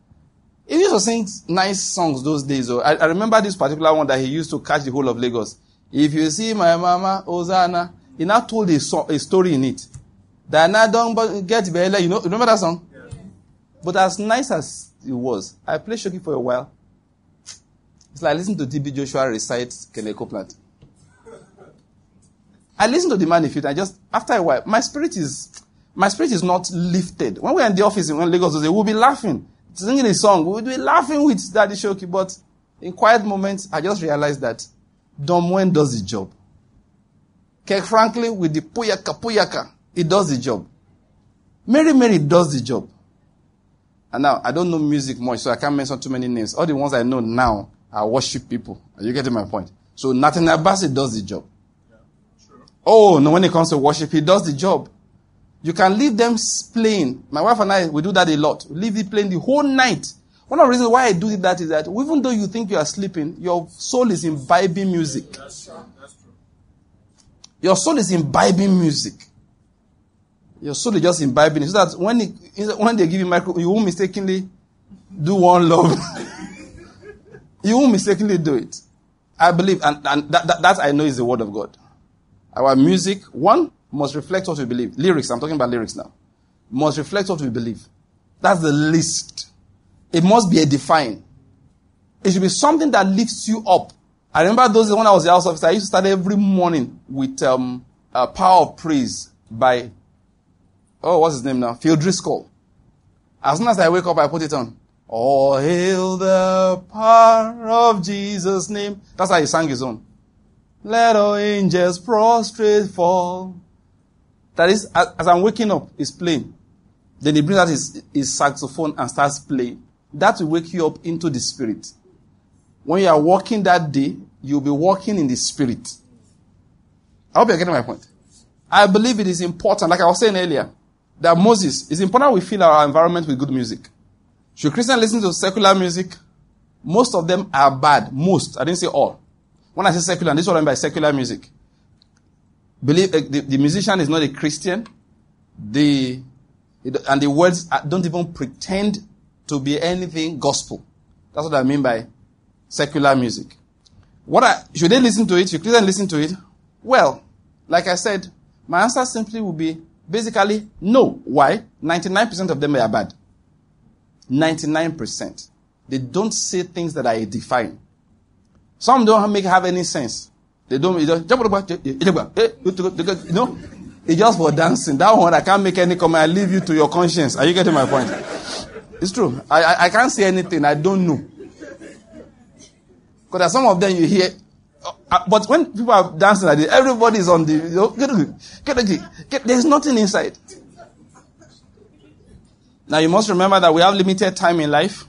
A: He used to sing nice songs those days. So I, I, remember this particular one that he used to catch the whole of Lagos. If you see my mama, Hosanna, he now told a, so, a story in it. That I don't get better. You know, remember that song? Yeah. But as nice as it was, I played Showkey for a while. It's like listening to TB Joshua recite Kenneth Copeland. I listened to the man if I just, after a while, my spirit is, my spirit is not lifted. When we're in the office in Lagos, we'll be laughing singing a song. We'd be laughing with Daddy Showkey, but in quiet moments, I just realized that Don Moen does the job. Kirk Franklin with the Puyaka Puyaka, he does the job. Mary Mary does the job. And now, I don't know music much, so I can't mention too many names. All the ones I know now are worship people. Are you getting my point? So Nathaniel Bassey does the job. Yeah, sure. Oh, no, when it comes to worship, he does the job. You can leave them playing. My wife and I, we do that a lot. We leave it playing the whole night. One of the reasons why I do that is that even though you think you are sleeping, your soul is imbibing music. That's true. That's true. Your soul is imbibing music. Your soul is just imbibing it. So that when, it, when they give you micro, you won't mistakenly do one love. you won't mistakenly do it. I believe, and, and that, that, that I know is the word of God. Our music, one, must reflect what we believe. Lyrics, I'm talking about lyrics now. Must reflect what we believe. That's the least. It must be edifying. It should be something that lifts you up. I remember those when I was the house officer, I used to start every morning with um, a Power of Praise by, oh, what's his name now? Phil Driscoll. As soon as I wake up, I put it on. Oh, hail the power of Jesus' name. That's how he sang his own. Let all angels prostrate fall. That is, as I'm waking up, he's playing. Then he brings out his, his saxophone and starts playing. That will wake you up into the spirit. When you are walking that day, you'll be walking in the spirit. I hope you're getting my point. I believe it is important, like I was saying earlier, that Moses, it's important we fill our environment with good music. Should Christians listen to secular music? Most of them are bad. Most. I didn't say all. When I say secular, this is what I mean by secular music believe uh, the, the, musician is not a Christian. The and the words don't even pretend to be anything gospel. That's what I mean by secular music. What I, should they listen to it? Should Christians listen to it? Well, like I said, my answer simply would be basically no. Why? 99% of them are bad. 99%. They don't say things that are edifying. Some don't make have any sense. They don't, you know, it's just for dancing. That one, I can't make any comment. I leave you to your conscience. Are you getting my point? It's true. I, I, I can't say anything. I don't know. Because some of them you hear, uh, but when people are dancing like this, everybody is on the, you know, there's nothing inside. Now you must remember that we have limited time in life.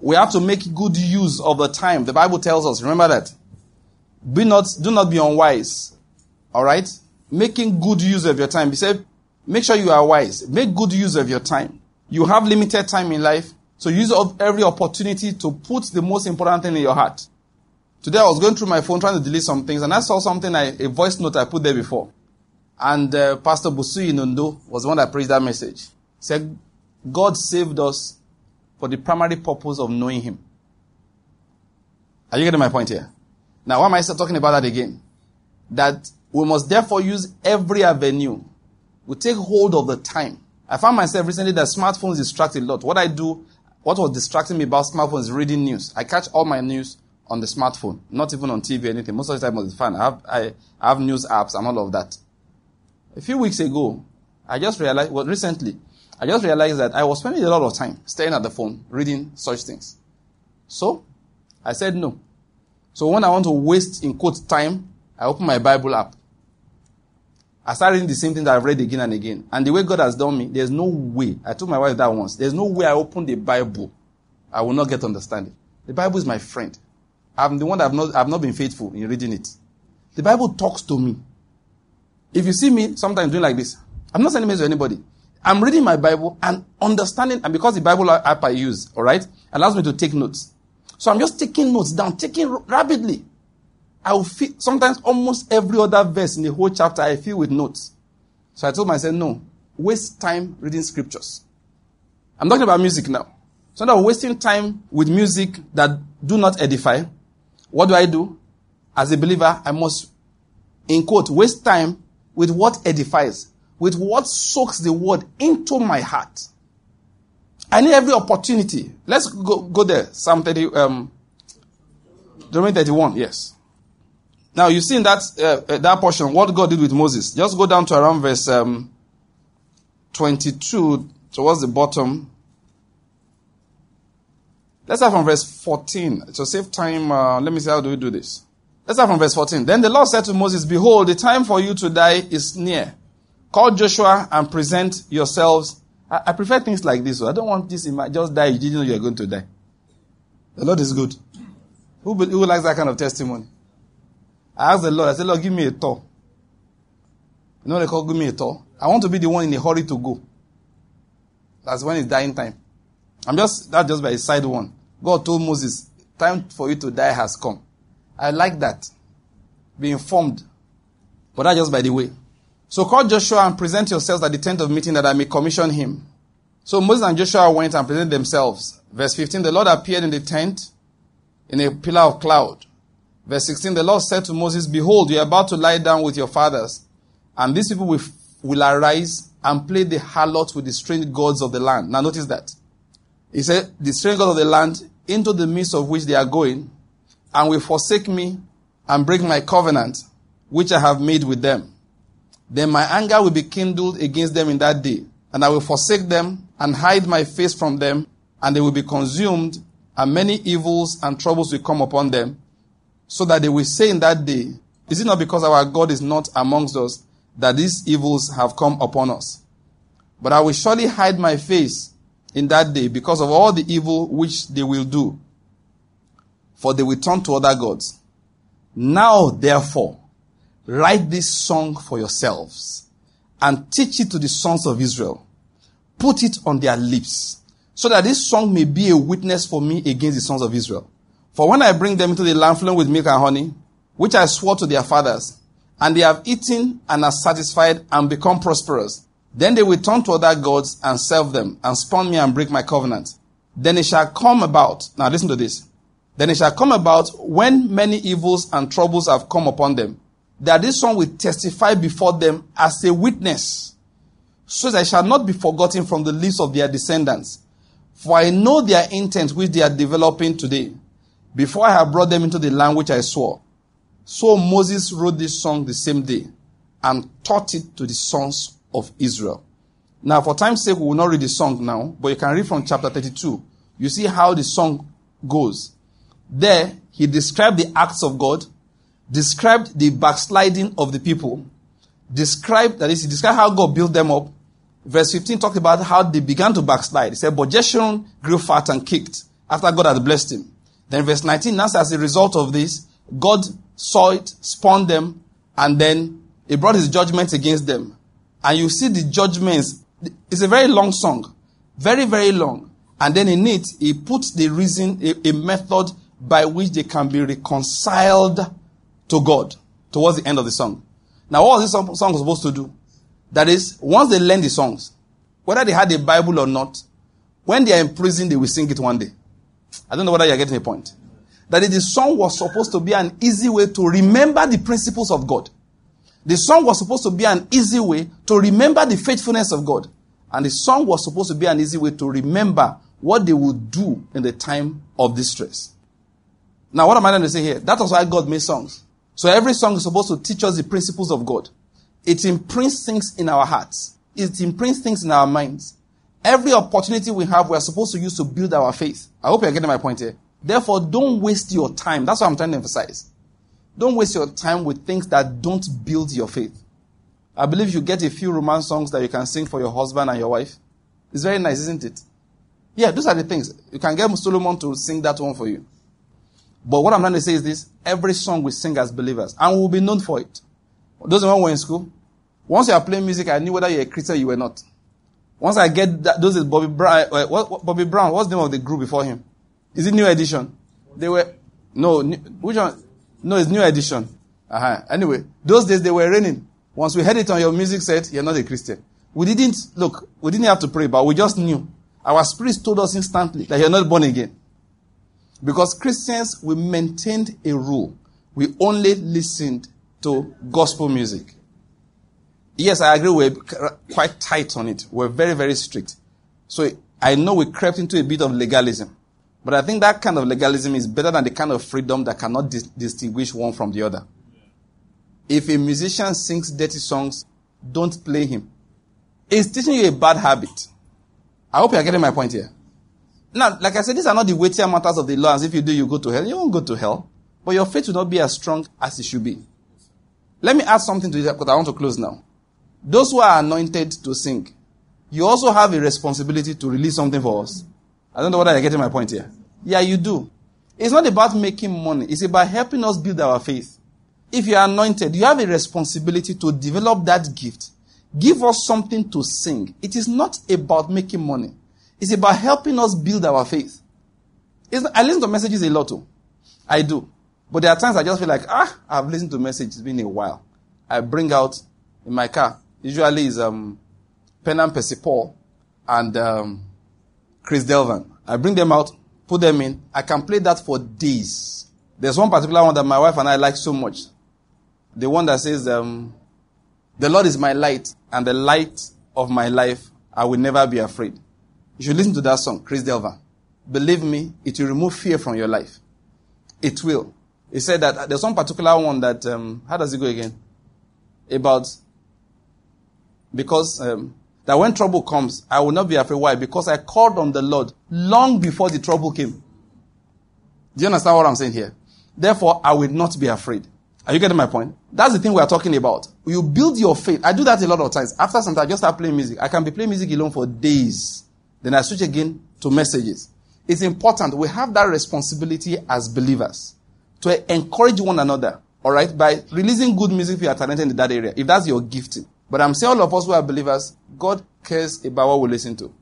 A: we have to make good use of the time. The Bible tells us, remember that. Be not, do not be unwise. Alright? Making good use of your time. He said, make sure you are wise. Make good use of your time. You have limited time in life, so use of every opportunity to put the most important thing in your heart. Today I was going through my phone trying to delete some things, and I saw something, I, a voice note I put there before. And uh, Pastor Busu Inundo was the one that preached that message. He said, God saved us for the primary purpose of knowing Him. Are you getting my point here? Now, why am I still talking about that again? That we must therefore use every avenue. We take hold of the time. I found myself recently that smartphones distract a lot. What I do, what was distracting me about smartphones reading news. I catch all my news on the smartphone, not even on TV or anything. Most of the time, it's fine. I have, I, I have news apps and all of that. A few weeks ago, I just realized, well, recently, I just realized that I was spending a lot of time staring at the phone, reading such things. So, I said no. So when I want to waste, in quote, time, I open my Bible app. I start reading the same thing that I've read again and again. And the way God has done me, there's no way. I told my wife that once. There's no way I open the Bible. I will not get understanding. The Bible is my friend. I'm the one that have not, I've not been faithful in reading it. The Bible talks to me. If you see me sometimes doing like this, I'm not sending message to anybody. I'm reading my Bible and understanding, and because the Bible app I use, alright, allows me to take notes. So I'm just taking notes down, taking rapidly. I will feel, sometimes almost every other verse in the whole chapter I fill with notes. So I told myself, no, waste time reading scriptures. I'm talking about music now. So now wasting time with music that do not edify, what do I do? As a believer, I must, in quote, waste time with what edifies, with what soaks the word into my heart. I need every opportunity. Let's go, go there. Psalm 30, um, Deuteronomy 31, yes. Now you see in that, uh, uh, that portion what God did with Moses. Just go down to around verse um, 22 towards the bottom. Let's start from verse 14. To save time, uh, let me see how do we do this. Let's start from verse 14. Then the Lord said to Moses, Behold, the time for you to die is near. Call Joshua and present yourselves. I, I prefer things like this. So I don't want this in my, just die. You didn't know you're going to die. The Lord is good. Who, who likes that kind of testimony? I asked the Lord, I said, Lord, give me a tour. You know they call give me a tour? I want to be the one in a hurry to go. That's when it's dying time. I'm just, that's just by a side one. God told Moses, time for you to die has come. I like that. Be informed. But that's just by the way. So call Joshua and present yourselves at the tent of meeting that I may commission him. So Moses and Joshua went and presented themselves. Verse 15, the Lord appeared in the tent in a pillar of cloud. Verse 16, the Lord said to Moses, Behold, you are about to lie down with your fathers, and these people will, will arise and play the harlot with the strange gods of the land. Now notice that. He said, the strange gods of the land into the midst of which they are going, and will forsake me and break my covenant, which I have made with them. Then my anger will be kindled against them in that day, and I will forsake them and hide my face from them, and they will be consumed, and many evils and troubles will come upon them, so that they will say in that day, Is it not because our God is not amongst us that these evils have come upon us? But I will surely hide my face in that day because of all the evil which they will do, for they will turn to other gods. Now, therefore, write this song for yourselves and teach it to the sons of Israel. Put it on their lips so that this song may be a witness for me against the sons of Israel. For when I bring them into the land flowing with milk and honey, which I swore to their fathers, and they have eaten and are satisfied and become prosperous, then they will turn to other gods and serve them and spurn me and break my covenant. Then it shall come about, now listen to this. Then it shall come about when many evils and troubles have come upon them, that this one will testify before them as a witness, so that it shall not be forgotten from the lips of their descendants. For I know their intent which they are developing today, before I have brought them into the land which I swore. So Moses wrote this song the same day and taught it to the sons of Israel. Now, for time's sake, we will not read the song now, but you can read from chapter 32. You see how the song goes. There, he described the acts of God, described the backsliding of the people, described, that is, he described how God built them up. Verse 15 talked about how they began to backslide. He said, But Jeshurun grew fat and kicked, after God had blessed him. Then verse 19, now as a result of this, God saw it, spawned them, and then he brought his judgments against them. And you see the judgments. It's a very long song. Very, very long. And then in it, he puts the reason, a, a method by which they can be reconciled to God towards the end of the song. Now, what was this song, supposed to do? That is, once they learn the songs, whether they had a Bible or not, when they are in prison, they will sing it one day. I don't know whether you're getting a point. That is, the song was supposed to be an easy way to remember the principles of God. The song was supposed to be an easy way to remember the faithfulness of God. And the song was supposed to be an easy way to remember what they would do in the time of distress. Now, what am I going to say here? That was why God made songs. So every song is supposed to teach us the principles of God. It imprints things in our hearts. It imprints things in our minds. Every opportunity we have, we are supposed to use to build our faith. I hope you're getting my point here. Therefore, don't waste your time. That's what I'm trying to emphasize. Don't waste your time with things that don't build your faith. I believe you get a few romance songs that you can sing for your husband and your wife. It's very nice, isn't it? Yeah, those are the things. You can get Solomon to sing that one for you. But what I'm trying to say is this every song we sing as believers, and we'll be known for it. Those when we were in school, once you are playing music, I knew whether you're a Christian or you were not. Once I get that, those is Bobby Brown. Uh, what, what, Bobby Brown, what's the name of the group before him? Is it New Edition? They were, no, new, which one? No, it's New Edition. Uh-huh. Anyway, those days they were raining. Once we heard it on your music set, you're not a Christian. We didn't, look, we didn't have to pray, but we just knew. Our spirits told us instantly that you're not born again. Because Christians, we maintained a rule. We only listened to gospel music. Yes, I agree, we're quite tight on it. We're very, very strict. So I know we crept into a bit of legalism. But I think that kind of legalism is better than the kind of freedom that cannot dis- distinguish one from the other. If a musician sings dirty songs, don't play him. It's teaching you a bad habit. I hope you're getting my point here. Now, like I said, these are not the weightier matters of the law. As if you do, you go to hell. You won't go to hell. But your faith will not be as strong as it should be. Let me add something to this because I want to close now. Those who are anointed to sing, you also have a responsibility to release something for us. I don't know whether you're getting my point here. Yeah, you do. It's not about making money. It's about helping us build our faith. If you are anointed, you have a responsibility to develop that gift. Give us something to sing. It is not about making money. It's about helping us build our faith. It's, I listen to messages a lot too. I do. But there are times I just feel like, ah, I've listened to messages. It's been a while. I bring out in my car. Usually is um, Panam Percy Paul and um, Chris Delvan. I bring them out, put them in. I can play that for days. There's one particular one that my wife and I like so much. The one that says, um, the Lord is my light and the light of my life. I will never be afraid. You should listen to that song, Chris Delvan. Believe me, it will remove fear from your life. It will. He said that there's one particular one that, um, how does it go again? About, because, um, that when trouble comes, I will not be afraid. Why? Because I called on the Lord long before the trouble came. Do you understand what I'm saying here? Therefore, I will not be afraid. Are you getting my point? That's the thing we are talking about. You build your faith. I do that a lot of times. After some time, I just start playing music. I can be playing music alone for days. Then I switch again to messages. It's important. We have that responsibility as believers to encourage one another. All right, by releasing good music if you are talented in that area, if that's your gifting. But I'm saying all of us who are believers, God cares about what we listen to.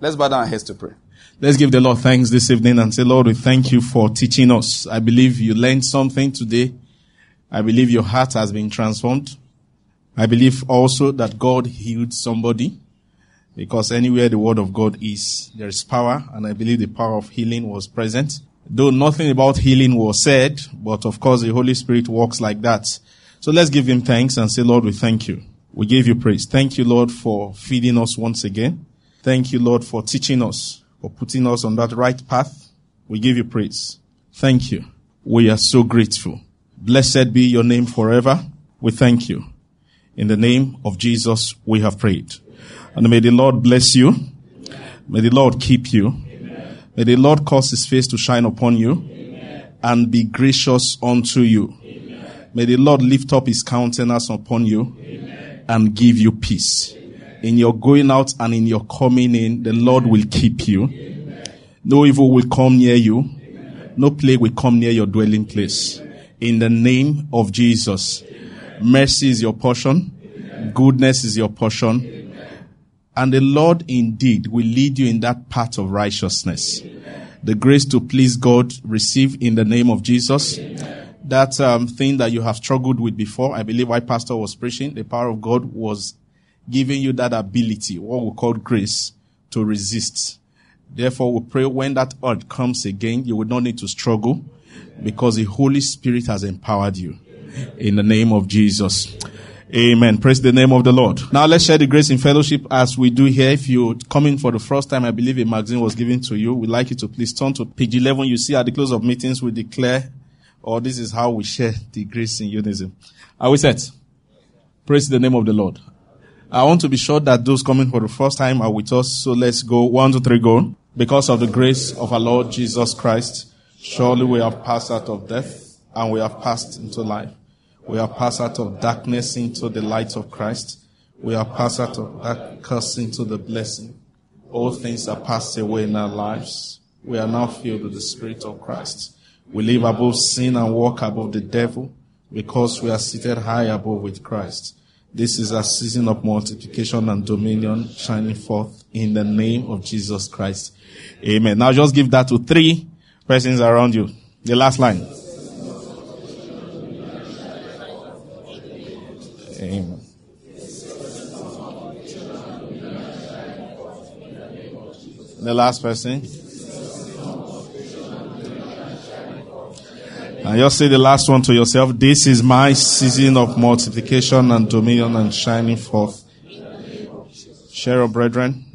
A: Let's bow down our heads to pray.
B: Let's give the Lord thanks this evening and say, Lord, we thank you for teaching us. I believe you learned something today. I believe your heart has been transformed. I believe also that God healed somebody. Because anywhere the word of God is, there is power, and I believe the power of healing was present. Though nothing about healing was said, but of course the Holy Spirit works like that. So let's give him thanks and say, Lord, we thank you. We give you praise. Thank you, Lord, for feeding us once again. Thank you, Lord, for teaching us, for putting us on that right path. We give you praise. Thank you. We are so grateful. Blessed be your name forever. We thank you. In the name of Jesus, we have prayed. And may the Lord bless you. May the Lord keep you. May the Lord cause his face to shine upon you and be gracious unto you. May the Lord lift up his countenance upon you and give you peace. In your going out and in your coming in, the Lord will keep you. No evil will come near you. No plague will come near your dwelling place. In the name of Jesus. Mercy is your portion. Goodness is your portion. And the Lord indeed will lead you in that path of righteousness. The grace to please God receive in the name of Jesus. That um, thing that you have struggled with before, I believe why pastor was preaching, the power of God was giving you that ability, what we call grace, to resist. Therefore, we pray when that urge comes again, you will not need to struggle because the Holy Spirit has empowered you. In the name of Jesus. Amen. Praise the name of the Lord. Now let's share the grace in fellowship as we do here. If you come in for the first time, I believe a magazine was given to you. We'd like you to please turn to page 11. You see at the close of meetings, we declare, or this is how we share the grace in unison. Are we set? Praise the name of the Lord. I want to be sure that those coming for the first time are with us. So let's go. One, two, three, go. Because of the grace of our Lord Jesus Christ, surely we have passed out of death and we have passed into life. We are passed out of darkness into the light of Christ. We are passed out of that curse into the blessing. All things are passed away in our lives. We are now filled with the Spirit of Christ. We live above sin and walk above the devil because we are seated high above with Christ. This is a season of multiplication and dominion shining forth in the name of Jesus Christ. Amen. Now just give that to three persons around you. The last line. The last person. And just say the last one to yourself. This is my season of multiplication and dominion and shining forth. Share brethren.